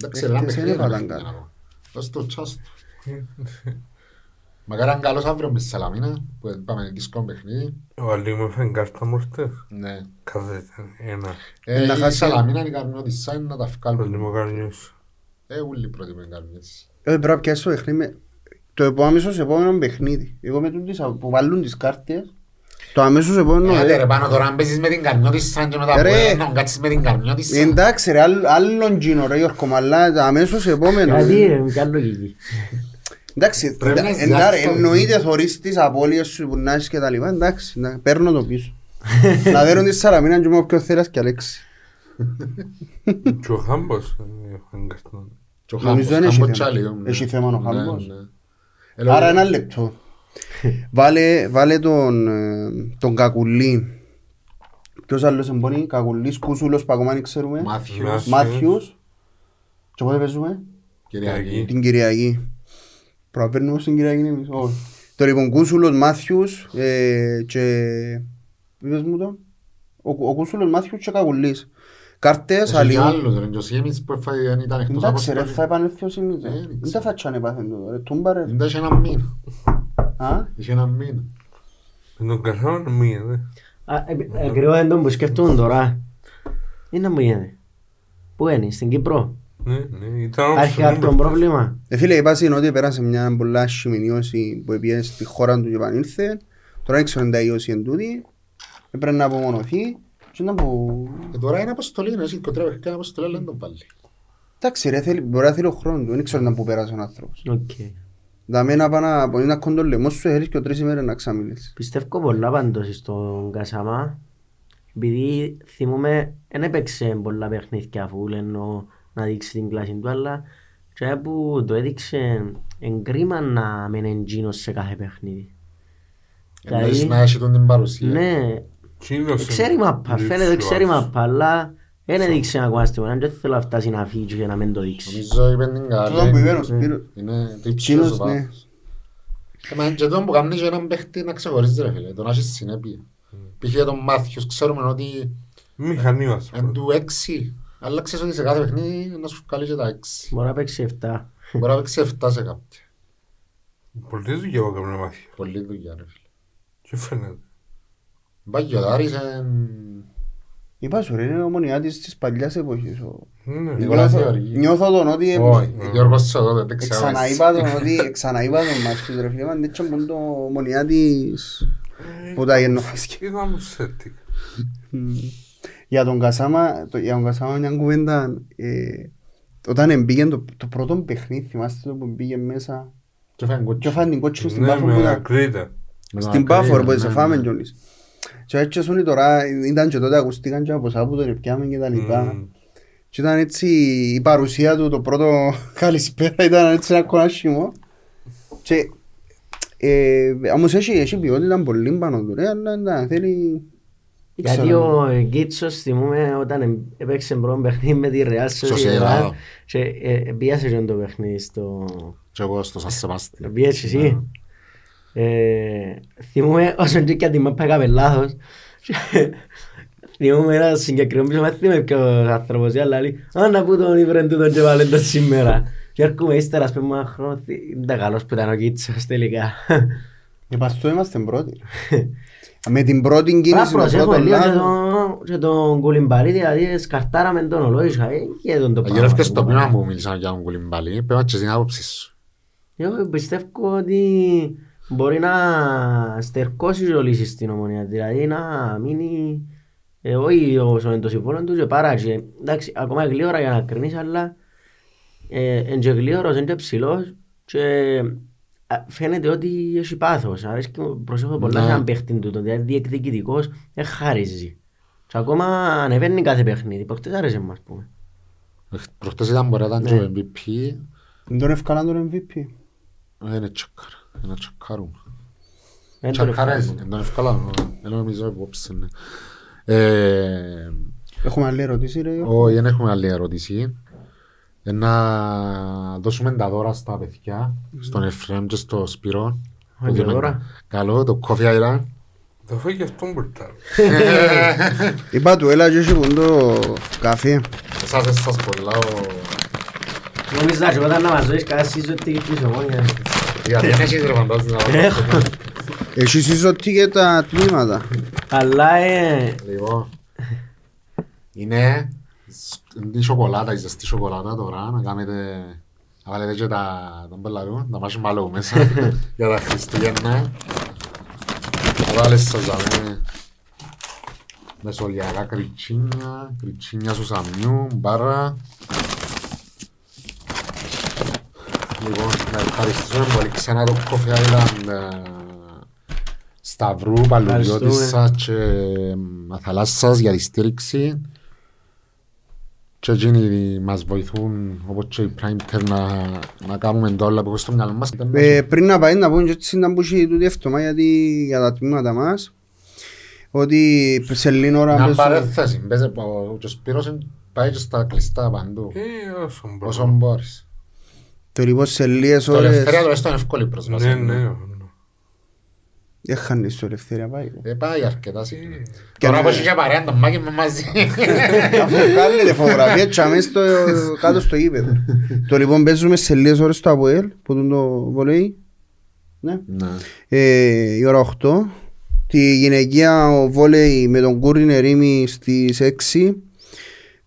Εντάξει, ένα Έχτες παιχνίδι, δεν ένα έπαθαν παιχνίδι, κάτι. να πω. Δώσ' το τσάστο. Μακάρι αν καλός αύριο μες τη Σαλαμίνα, που πάμε δύσκολο παιχνίδι. Ο Αλή μου έφερε κάρτα μου χτες. Ναι. Κάθε ένα. Ε, Να η χάσει- Σαλαμίνα είναι κάνει ό,τι σαν να τα Πρώτη βγάλουν. μου καρνιούς. Ε, ούλοι πρώτοι με κάνουν έτσι. Ε, πρέπει να πιάσεις το παιχνίδι με... Το επόμενο αμέσως επόμενο παιχνίδι. Εγώ με τούτες που βάλουν τις κάρτες, το αμέσως επόμενο... Άντε ε, ρε πάνω τώρα αν παίζεις με την καρνιό της σαν και μετά Ρε. που να κάτσεις με την καρνιό της σαν. Εντάξει ρε, άλλ- άλλον γίνο ρε Γιώργο, αλλά το αμέσως επόμενο. Γιατί ρε, ποια λογική. Εντάξει, Πρέπει να εντα- ζηλιάσεις εντάρε, το εννοείται θωρείς τις απώλειες σου που να έχεις και τα λοιπά, εντάξει, να- παίρνω το πίσω. Να δέρουν τη Σαλαμίνα και με όποιο θέλας και Αλέξη. Και ο Χάμπος έφερε κάρτα. Και ο Νομίζω Χάμπος, δεν έχει Χάμπος θέμα. τσάλι, ναι. Έχει θέμα ο Ναι, Χάμπος. ναι. Ε, λόγω- Άρα ένα λεπτό. Βάλε, βάλε τον, ε, τον Κακουλή. Ποιος άλλος εμπονεί, Κακουλής, Κούσουλος που ακόμα δεν ξέρουμε. Μάθιος, Μάθιος. Μάθιους. Και πότε παίζουμε, Κυριακή. την Κυριακή. Προβαίνουμε στην Κυριακή εμείς, όχι. Το λοιπόν Κούσουλος, Μάθιους ε, και... Είπες μου το. Ο, ο Κούσουλος, Μάθιους και Κακουλής. Κάρτες, Έχει και αλλιώς. άλλος, ρε, και ο Σιέμις που έφαγε, δεν ήταν εκτός Εντάξει ρε, αποστολής. θα επανέλθει ο Σιμίτ. Ε, δεν Δεν τα φάτσαν επάθεν τούτο ρε. Τούμπα ρε. Δεν είχε ένα μήνα. Α, Είχε ένα μήνα. Δεν τον καθόμουν μία, δε. Α, ε, Ακριβώς είναι το που σκέφτομαι τώρα. Είναι μου γίνεται. Πού είναι, στην Κύπρο; Ναι, ναι, ήταν όμως Υπάρχει στο κάποιο νούμερο. πρόβλημα. Ε, φίλε, η βάση είναι ότι πέρασε μια πολλά άσχημη νιώση που πήγε στη χώρα του και επανήλθε. Τώρα δεν ξέρω αν τα ιώση εν τούτη. Έπρεπε να απομονωθεί. Και να που... Ε, τώρα είναι αποστολή, είναι εσύ κοντρέα παιχνίδια αποστολή, αλλά δεν τον πάλι. Εντάξει ρε, θέλει, μπορεί να θέλει ο χρόνος του. Δεν ξέρω να που πέρασε ο άνθρωπος. Οκ. Τα μένα πάνω από ένα κοντό λαιμό σου θέλεις και ο τρεις ημέρες να ξαμιλείς. Πιστεύω πολλά πάντως στον Κασαμά. Επειδή θυμούμε, δεν έπαιξε πολλά παιχνίδια αφού λένε να δείξει την κλάση του, αλλά και που το έδειξε εγκρίμα να μην είναι εκείνος σε κάθε παιχνίδι. Εννοείς Δηλαδή, να έχει τον την παρουσία. Ναι, Τσίνος ξέρει είναι μαπά, φαίνεται λίγο ξέρει άσχημο. μαπά, αλλά δεν έδειξε ακόμα στη μόνα, δεν θέλω να φτάσει να φύγει και να μην το δείξει. Νομίζω είπε την Τούτο που καλή. είπε ο Σπύρος. Είναι το υψηλός Εκείνος, σου ναι. βάθος. Ε, μα και τον που κάνεις και έναν παίχτη να ξεχωρίζεις ρε φίλε, τον έχεις συνέπεια. Π.χ. για τον Μάθιος ξέρουμε ότι Μηχανή, ας εν πούμε. του έξι, αλλά ξέρεις ότι σε κάθε παιχνίδι να σου βγάλει και τα έξι. Μπορεί να παίξει 7. Μπορεί να παίξει 7 σε κάποια. Πολύ δουλειά που έκαμε μάθει. Πολύ δουλειά ρε φίλε. Και φαίνεται. Μπαγιοδάρης εν... Είπα σου ρε, είναι ο μονιάτης της παλιάς εποχής. ο- Ναι, Νικόλας Νιώθω- Γεωργίου. Νιώθω τον ότι... ε, Όχι, Γιώργος Σοδό δεν ξέρω. Ξαναείπα τον ότι... Ξαναείπα τον μας ρε φίλε, μα τέτοιο που είναι το μονιάτης που τα γεννόφασκε. Ήταν μου σέτικ. Για τον Κασάμα, το, για τον Κασάμα μια κουβέντα, ε, όταν εμπήγε το, το πρώτο παιχνίδι, θυμάστε το που μπήκε μέσα; Και φάνε και κότσο. έφανε την κότσινη στην Ναι, Πάφο που με ήταν, ακρίτα. στην Πάφο που σε φάμε κιόλις. Και έτσι έσουν τώρα, ήταν και τότε ακουστήκαν και από σάπου τον επιάμε και τα λοιπά. Μμμ. Και ήταν έτσι η παρουσία του, το πρώτο καλησπέρα ήταν έτσι ένα κονάσιμο. Και ε, όμως έχει, έχει ποιότητα πολύ πάνω του, ρε, αλλά εντάξει, θέλει... Γιατί ξέρω. ο Γκίτσος θυμούμε όταν εμ- έπαιξε πρώτο παιχνίδι με τη Real Στο Sociedad Σεγά. και ε, πίασε και το παιχνίδι στο... Και εγώ στο Σαν Σεβάστη. Πιέσαι εσύ; Ε, Θυμούμε όσον και και τη μάπα έκαμε λάθος. Θυμούμε ένα συγκεκριμένο πίσω, μα θυμάμαι ποιος άνθρωπος ή άλλα λέει «Α, να πού τον ήβρεν τούτον και βάλεν τον σήμερα». Και έρχομαι ύστερα, ας πούμε, ένα χρόνο, είναι καλός που ήταν ο Κίτσος τελικά. Επ' αυτό είμαστε πρώτοι. Με την πρώτη Πρέπει κίνηση, το προσέχουμε πρώτο λίγο και λάθος. τον- και τον Κουλιμπαλί, δηλαδή σκαρτάραμε τον ολόγησα ε, και τον το Αγιορεύκε στο πράγμα. πείμα που μίλησαν για τον Κουλιμπάλη. Πέμα και την άποψη σου. Εγώ πιστεύω ότι μπορεί να στερκώσει ο λύση στην ομονία, δηλαδή να μείνει ε, όχι όσο είναι το συμφώνο τους και παρά και, εντάξει, ακόμα γλύωρα για να κρίνεις, αλλά ε, είναι και γλύωρος, είναι και ψηλός και α, φαίνεται ότι έχει πάθος, αρέσκει μου, προσέχω πολλά Ναι. σαν παίχτη του, δηλαδή διεκδικητικός, δεν χαρίζει. Και ακόμα ανεβαίνει κάθε παιχνίδι, προχτές άρεσε μας πούμε. Προχτές ήταν μπορεί να ήταν και ο MVP. Δεν τον ευκάλαν τον MVP. Ε, Είναι τσακάρα. Είναι τσακάρουμε. Δεν τον Τσακάρες. ευχαριστώ. Δεν τον ευκάλαμε. Δεν νομίζω υπόψη. ναι. Ε, Έχουμε άλλη ερώτηση ρε. Όχι, δεν έχουμε άλλη ερώτηση. Ε, Να δώσουμε τα δώρα στα παιδιά, στον Εφραίμ και στο Σπύρο. Όχι, Που δώρα. δίνουμε- Καλό, το Coffee Island. Το φάει και αυτόν μπουρτάρ. Είπα του έλα και έχει πούν το καφέ. Εσάς δεν σας πολλά ο... Νόμιζα και όταν να μας δώσεις κάτι συζωτική της ομόνιας. Γιατί δεν έχεις ρε φαντάζεσαι να Έχω. Έχει συζωτή και τα τμήματα. Αλλά ε, Λοιπόν, είναι σ- είναι η σοκολάτα, η ζεστή σοκολάτα τώρα, να κάνετε, να βάλετε και τα, τον πελαρού, να βάζει μάλλον μέσα για τα Χριστούγεννα. Να βάλεις σας δάμε μεσολιακά κριτσίνια, κριτσίνια σουσαμιού, μπάρα. Λοιπόν, να ευχαριστήσουμε πολύ ξανά το Coffee Island ε, Σταυρού, Παλουριώτησα και ε, Αθαλάσσας για τη στήριξη και εκείνοι μας βοηθούν όπως και η Prime Care να, να κάνουμε το όλα που έχω στο μυαλό μας. Ε, πριν να πάει να πούμε και έτσι να μπούσει τούτη εύτομα γιατί για τα τμήματα μας ότι σε λίγη ώρα Μια πες- παρέθεση, πες, ο- και ο Σπύρος είναι- πάει και στα κλειστά παντού, Ε, όσο μπορώ. όσο μπορείς. Το λοιπόν σε λίγες Το ώρες ελευθερία τουλάχιστον είναι εύκολη πρόσβαση. Ναι, ναι. ναι. έχανες το ελευθερία πάει. Ε, πάει αρκετά συχνά. Και Τώρα να- που έχεις και παρέα το μάκι με μαζί. Αφού βγάλετε φωτογραφία τσάμε στο, κάτω στο γήπεδο. το λοιπόν παίζουμε σε λίγες ώρες το ΑΠΟΕΛ που είναι το βολέι. Ναι. Ναι. Ε, η ώρα 8. Τη γυναικεία ο βόλεϊ με τον Κούριν Ερήμη στις 6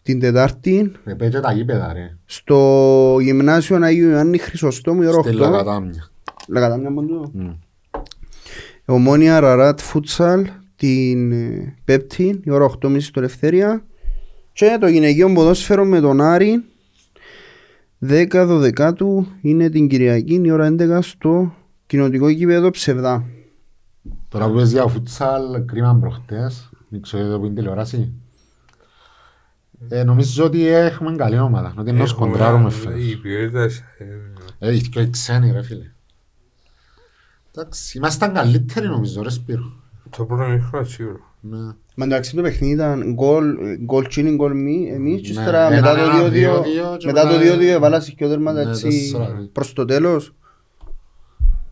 την Τετάρτη Ε, πάει και τα γήπεδα ρε, στο γυμνάσιο Αγίου Ιωάννη Χρυσοστόμου η ώρα 8. στη Λαγατάμια. Λαγατάμια μόνο. Μμ. Ομόνια Ραράτ Φούτσαλ την ε, Πέπτη η ώρα 8.30 στο Ελευθερία και το γυναικείο ποδόσφαιρο με τον Άρη 10-12 του είναι την Κυριακή η ώρα 11 στο κοινοτικό γήπεδο Ψευδά. Τώρα που πες για φουτσάλ, κρίμα προχτές, δεν ξέρω εδώ που είναι τηλεόραση. Ε, νομίζω ότι έχουμε καλή ομάδα, ότι ενός Έχουμε κοντράρουμε ένα- φέτος. Η ποιότητα σε- Ε, οι δυο οι ξένοι ρε φίλε. Εντάξει, ήμασταν καλύτεροι νομίζω ρε Σπύρο. το πρώτο μήχρονο σίγουρα. Ναι. Μα εντάξει το παιχνίδι ήταν γκολ, γκολ τσίνι, γκολ μη, εμείς και Ναι, ύστερα ένα, μετά το ένα, 2-2 δύο-δύο και μετά το μετά- 2-2 έβαλασαι και ο τέρματα Ναι, έτσι τέσσερα, δύο. προς το τέλος.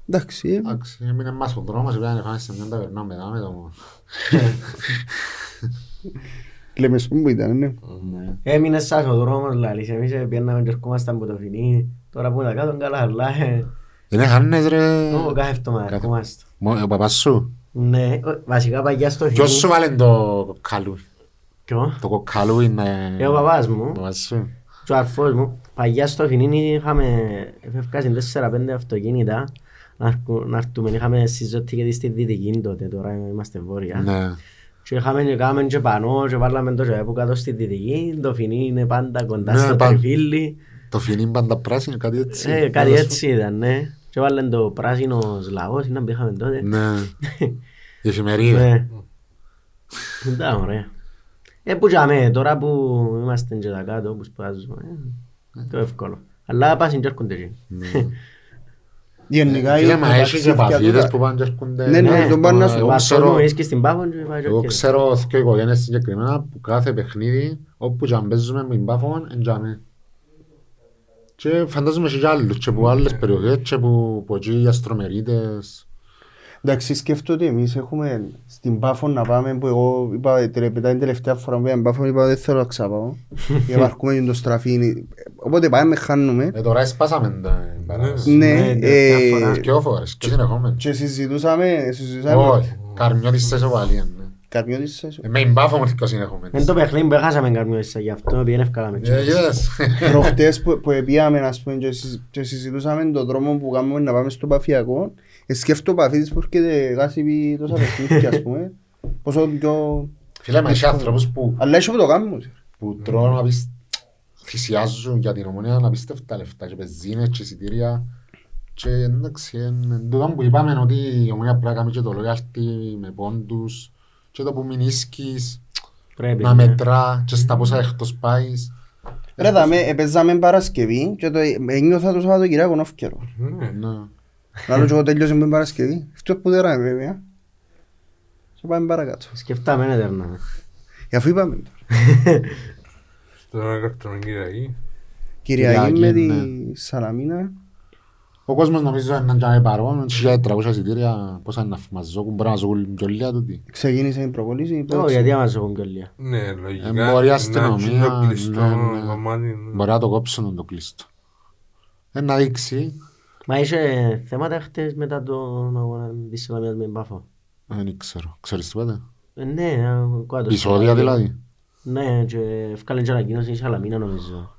Εντάξει, ε, Εντάξει, έμεινε μας ο δρόμος, πρέπει να πάμε σε μια ταβερνά μετά με το... λέμε σου που ήταν, ναι. Ναι. έμεινε σας ο δρόμος λαλής. Εμείς ε, πιέναμε και ερχόμασταν από το φινί. Τώρα που είναι κάτω καλά αλλά ε, Είναι χάνες ρε... νόμο κάθε εβδομάδα Κάθε- ερχόμαστε. Μο- Ο παπάς σου; Ναι, ο- βασικά παγιά στο Ποιος φινί. σου βάλε το κοκκαλού. Ποιο; Το κοκκαλού είναι... Ε, ο παπάς μου. Ο παπάς σου. Και ο αρφός μου, παγιά στο Φινίνι είχαμε, έφευκασαν 4-5 αυτοκίνητα να έρχου- να έρθουμε, είχαμε συζωτή και στη Δυτική τότε, τώρα είμαστε βόρεια. Ναι. Και είχαμε και κάμεν και πανώ και βάλαμε το και από κάτω στη Δυτική, το Φινί είναι πάντα κοντά Ναι, στο παν- τριφύλι. Το φινί πάντα πράσινο, κάτι έτσι. Ε, κάτι έτσι ήταν, ναι. Και βάλαν το πράσινος λαός, ήταν που είχαμε τότε. Ναι. Η εφημερίδα. Ναι. Ήταν ωραία. Ε, που τζάμε, τώρα που είμαστε και τα κάτω, που σπάζουμε, ε, το εύκολο. Αλλά πάσουν και έρχονται εκεί. Γενικά Φίλε, οι μα έχεις και ταξίδια παφίδες τούτα- που πάνε και έρχονται. Ναι, ναι, τον πάνε να σου- Εγώ Βάσο ξέρω- μου, είσαι και στην Πάφο και πάει και Εγώ έρχεται. ξέρω δύο οικογένειες συγκεκριμένα που κάθε παιχνίδι όπου και αν παίζουμε με την Πάφο εντιαμε. Και φαντάζομαι και άλλους και από άλλες περιοχές και που από εκεί οι αστρομερίτες. Εντάξει, σκέφτομαι ότι εμείς έχουμε στην Πάφο να πάμε που εγώ είπα τελε- μετά την τελευταία φορά που πήγαμε Πάφο είπα δεν θέλω να ξαπάω γιατί αρκούμε και το στραφίνι οπότε πάμε χάνουμε Ε, τώρα έσπασαμε τα παράδοση. ναι Ναι, τελευταία ε, φορά. Δυο φορές και συνεχόμενα. και συζητούσαμε συζητούσαμε Όχι, καρμιώτης σε σοβαλία. ναι. καρμιώτης σε Ε, Με την Πάφο μου δυο συνεχόμενες. Είναι το παιχνίδι που έχασαμε καρμιό ίσα, γι' αυτό πήγαινε ευκάλαμε. Ε, είδες. προχτές που, που πήγαμε ας πούμε και, συζη- και συζητούσαμε τον δρόμο που κάνουμε να πάμε στο Παφιακό ε, σκέφτομαι ο Παφίτης που έρχεται γάσει πει τόσα παιχνίδια ας πούμε πόσο πιο... Φίλε, μα έχει άνθρωπους που αλλά έχει που το κάνουμε που τρώνε απισ- θυσιάζουν για την ομονία να απίστευτα λεφτά και πεζίνες και εισιτήρια και εντάξει, εν τούτο που είπαμε ότι η ομονία πρέπει να κάνει και το loyalty με πόντους και το που μην ίσκεις Πρέπει. να ναι. μετρά και στα πόσα εκτός πάεις Ρε δαμε, επέζαμε Παρασκευή και το ένιωθα το Σαββατοκυριακό νόφκερο. Ναι. Ναι. Λάλο και εγώ τελειώσε με την Παρασκευή. Αυτό που δεν ράμε βέβαια. Και πάμε παρακάτω. Σκεφτάμε ναι τερνάμε. Ε, Αφού είπαμε τώρα. Στον καρτονή Κυριακή. Κυριακή Κυριακή, με τη ναι. Σαλαμίνα. Ο κόσμος νομίζω είναι να κάνει παρόν, 1.300 εισιτήρια, πόσα είναι να φμαζόκουν, μπορεί να ζώγουν και όλοι τούτοι. Ξεκίνησε η προπολίση. Ω, γιατί άμα σου έχουν και λίγα. Ναι, λογικά. Ε, μπορεί η να αστυνομία, έχει το κλειστό ναι, ναι. κομμάτι, ναι. Μπορεί να το κόψουν το κλείστο. Ε, Να δείξει. Μα είχε θέματα χτες μετά τον αγώνα της Ισλαμίας με την Πάφο. Ε, Δεν ξέρω. Ξέρεις τίποτε. Ε, Ναι, κάτω. Επεισόδια δηλαδή. Ναι, και ευκάλεν και ανακοίνωση η Σαλαμίνα νομίζω.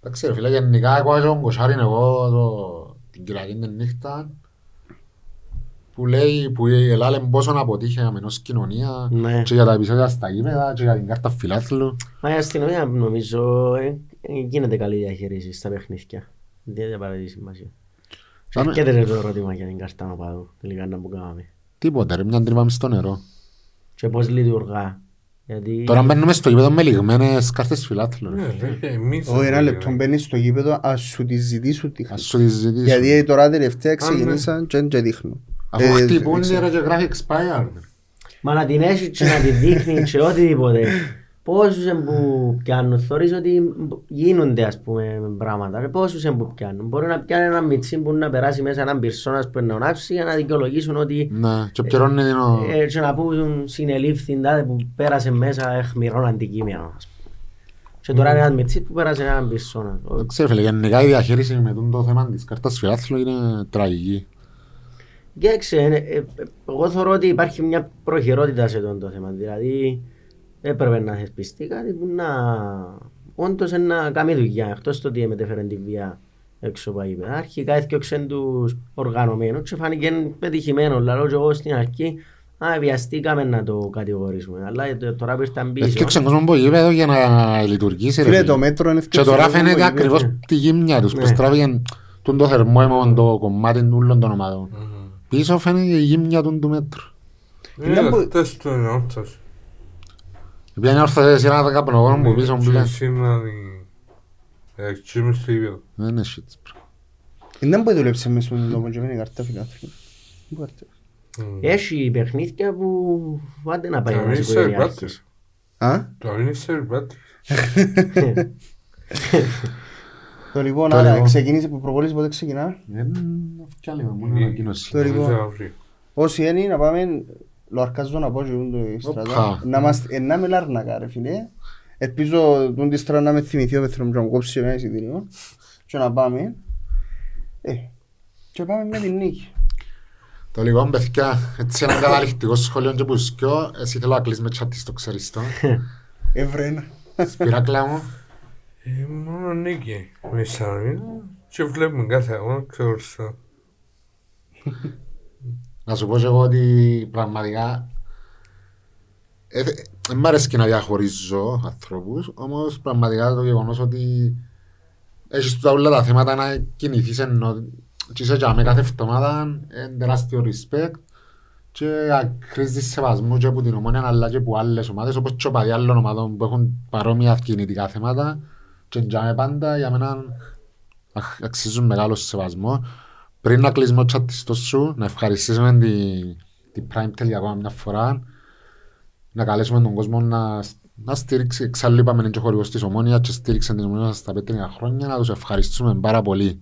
Εντάξει ρε φίλε, γενικά εγώ έχω τον Κοσάριν εγώ το, την Κυριακή την νύχτα που λέει που ελάλε πόσο αποτύχαμε ως κοινωνία Ναι. και για τα επεισόδια στα γήπεδα και για την κάρτα φιλάθλου. Μα η αστυνομία νομίζω ε, ε, γίνεται καλή διαχείριση στα παιχνίδια. Δεν δεν παραδείγει σημασία. Και Πάμε. έρχεται ρε το ερώτημα για την κάρτα οπαδού, τελικά να που κάναμε. Τίποτε ρε, μια τρύπα μες στο νερό. Και πώς λειτουργά. Γιατί... Τώρα μπαίνουμε στο γήπεδο με λιγμένες κάρτες φιλάθλου. ρε. Ναι, ναι, εμείς Όχι, ένα δεν λεπτό πήγαμε. μπαίνεις στο γήπεδο, ας σου τη ζητήσουν τη Ας χρήση. σου τη ζητήσω. Γιατί τώρα τελευταία ναι. ξεκινήσαν και δεν δείχνουν. Αφού Ε, χτυπούν ξέρω. ρε και γράφει expired. Μα να την έχεις και να τη δείχνει και οτιδήποτε. Πόσους εν που πιάνουν, θεωρείς ότι γίνονται ας πούμε πράγματα. Ρε, Πόσους εν που πιάνουν. Μπορεί να πιάνει ένα μιτσί που να περάσει μέσα έναν πυρσόνας που είναι να ονάψει για να δικαιολογήσουν ότι Ναι, και πληρώνει την ο... ε, και να πούν συνελήφθη τάδε που πέρασε μέσα εχμηρών αντικείμενο. ας πούμε. Και τώρα είναι ένας μιτσί που πέρασε έναν πυρσόνα. Δεν ξέρω φίλε, γενικά η διαχείριση με τον το θέμα της κάρτας φιλάθλου είναι τραγική. Κοίταξε, ε, ε, ε, εγώ θεωρώ ότι υπάρχει μια προχειρότητα σε αυτό το θέμα. Δηλαδή, έπρεπε να θεσπιστεί κάτι που να όντως να κάνει δουλειά. Εκτός το ότι μετέφερε τη βία έξω από τα γήπεδα. Αρχικά έφτιαξαν τους οργανωμένους και φάνηκε πετυχημένο. Λαλό και εγώ στην αρχή, α, βιαστήκαμε να το κατηγορήσουμε. Αλλά ε, τώρα που ήρθαν πίσω... Έφτιαξαν κόσμο από γήπεδο για να λειτουργήσει ρε Φίλε, φίλε. το μέτρο είναι Και έφτιαξε τώρα το φαίνεται κόμμα ακριβώς γήπεδο. τη γύμνια τους, Ναι. πως τράβηγαν τον το θερμόαιμο το κομμάτι όλων των ομάδων. Πίσω φαίνεται η γύμνια του του μέτρου. Είναι Είναι που- χτες μου Και λέει. εσύ να την... Ε, εκεί μες στο ίδιο. Δεν είναι shit. bro. Δεν μπορεί να δουλέψει μέσα στον τόπο και μένει κάρτα φιλάθλου. Δεν μπορεί. Μμ. Έχει παιχνίδια που άντε να πάει Το ένας είναι σε οικογενειάρχης. Α, Το είναι σε ρεπάτη. το λοιπόν, Το άρα λοιπόν. ξεκίνησε που προπόληση πότε ξεκινά; Δεν φτιάλε μόνο ανακοίνωση. Το λοιπόν. Νομίζω αύριο. Όσοι είναι να πάμε, λοαρκάζω να πω και το στρατά. Οπα. Να είμαστε, ε, να με λάρνακα ρε φίλε. Ελπίζω τον τη στρατά να με θυμηθεί ο πεθρόμου και να μου κόψει ένα εισιτήριο. Και να πάμε. Ε, και πάμε με την νίκη. Το λοιπόν παιδιά, έτσι ένα καταληκτικό σχόλιο και που σκιώ, εσύ θέλω να κλείσεις με τσάτι στο ξέρεις το. Ευρένα. Σπυράκλα μου, Ε, μόνο νίκη. Με Σαλαμίνα και βλέπουμε κάθε αγώνα ξεχωριστά. Να σου πω και εγώ ότι πραγματικά ε, δεν μ' αρέσει και να διαχωρίζω ανθρώπους, όμως πραγματικά το γεγονός ότι έχεις τούτα όλα τα θέματα να κινηθείς ενώ και είσαι και με κάθε εβδομάδα είναι τεράστιο respect και ακρίζεις σεβασμό και από την ομόνια αλλά και από άλλες ομάδες όπως και από άλλων ομάδων που έχουν παρόμοια κινητικά θέματα και για πάντα για μένα αχ- αξίζουν μεγάλο σεβασμό. Πριν να κλείσουμε το τσατιστό σου, να ευχαριστήσουμε την τη Prime για ακόμα μια φορά, να καλέσουμε τον κόσμο να, να στήριξει, εξάλλου είπαμε είναι και χορηγός της Ομόνιας και στήριξε την Ομόνια στα πέτρινα χρόνια, να τους ευχαριστούμε πάρα πολύ.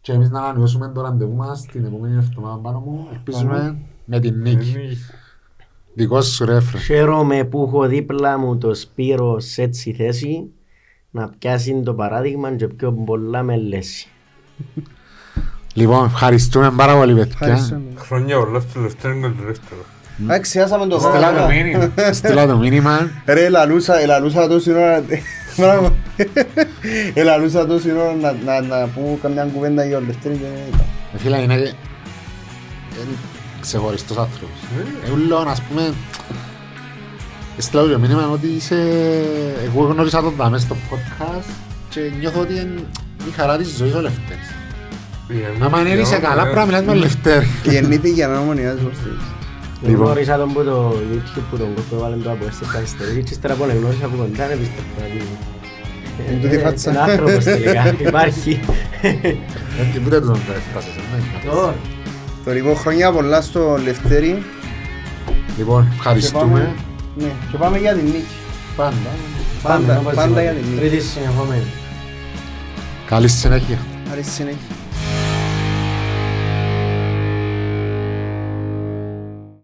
Και εμείς να ανανεώσουμε το ραντεβού μας την επόμενη εβδομάδα πάνω μου, ελπίζουμε με την νίκη. Νίκη. Δικός σου ρε φρε. Χαίρομαι που έχω δίπλα μου το Σπύρο σε έτσι θέση να πιάσει το παράδειγμα και πιο πολλά με λέση. Λοιπόν, ευχαριστούμε πάρα πολύ παιδιά. Ευχαριστούμε. Χρόνια πολλά στο τελευταίο και το δεύτερο. Α, ξεχάσαμε το Στείλα το θέμα. μήνυμα. Στείλα το μήνυμα. Ρε, ελαλούσα, ελαλούσα τόση ώρα. Μπράβο. Ελαλούσα τόση ώρα να, να, να πω καμιά κουβέντα για ο Λευτέρη και δεν είπα. Ε, Φίλε, είναι είναι ξεχωριστός άνθρωπος. Ε, ούλον, ας πούμε, έστειλα το μήνυμα ότι είσαι... Εγώ γνώρισα τον Δαμέ στο podcast και νιώθω ότι είναι η χαρά της ζωής ο Λευτέρης. Άμα είναι είσαι καλά, πρέπει να μιλάς με τον Λευτέρη. Γεννήθηκε για να ομονιάζει ο Στήρης. Λοιπόν. Γνώρισα τον που το YouTube που τον κόπο έβαλε το από έστω στα αριστερή και ύστερα που τον γνώρισα από κοντά δεν πιστεύω ότι... Είναι τούτη η φάτσα. Είναι άνθρωπος τελικά, υπάρχει. Δεν την πείτε τον έφτασες, ναι. Ω, Το λοιπόν χρόνια πολλά στο Λευτέρη. Λοιπόν, Και ευχαριστούμε. πάμε- Ναι, και πάμε για την νίκη. Πάντα. πάμε, Πάντα- όπως πάντα είπατε. για την νίκη. Τρίτη συνεχόμενη. Καλή συνέχεια. Άρη συνέχεια.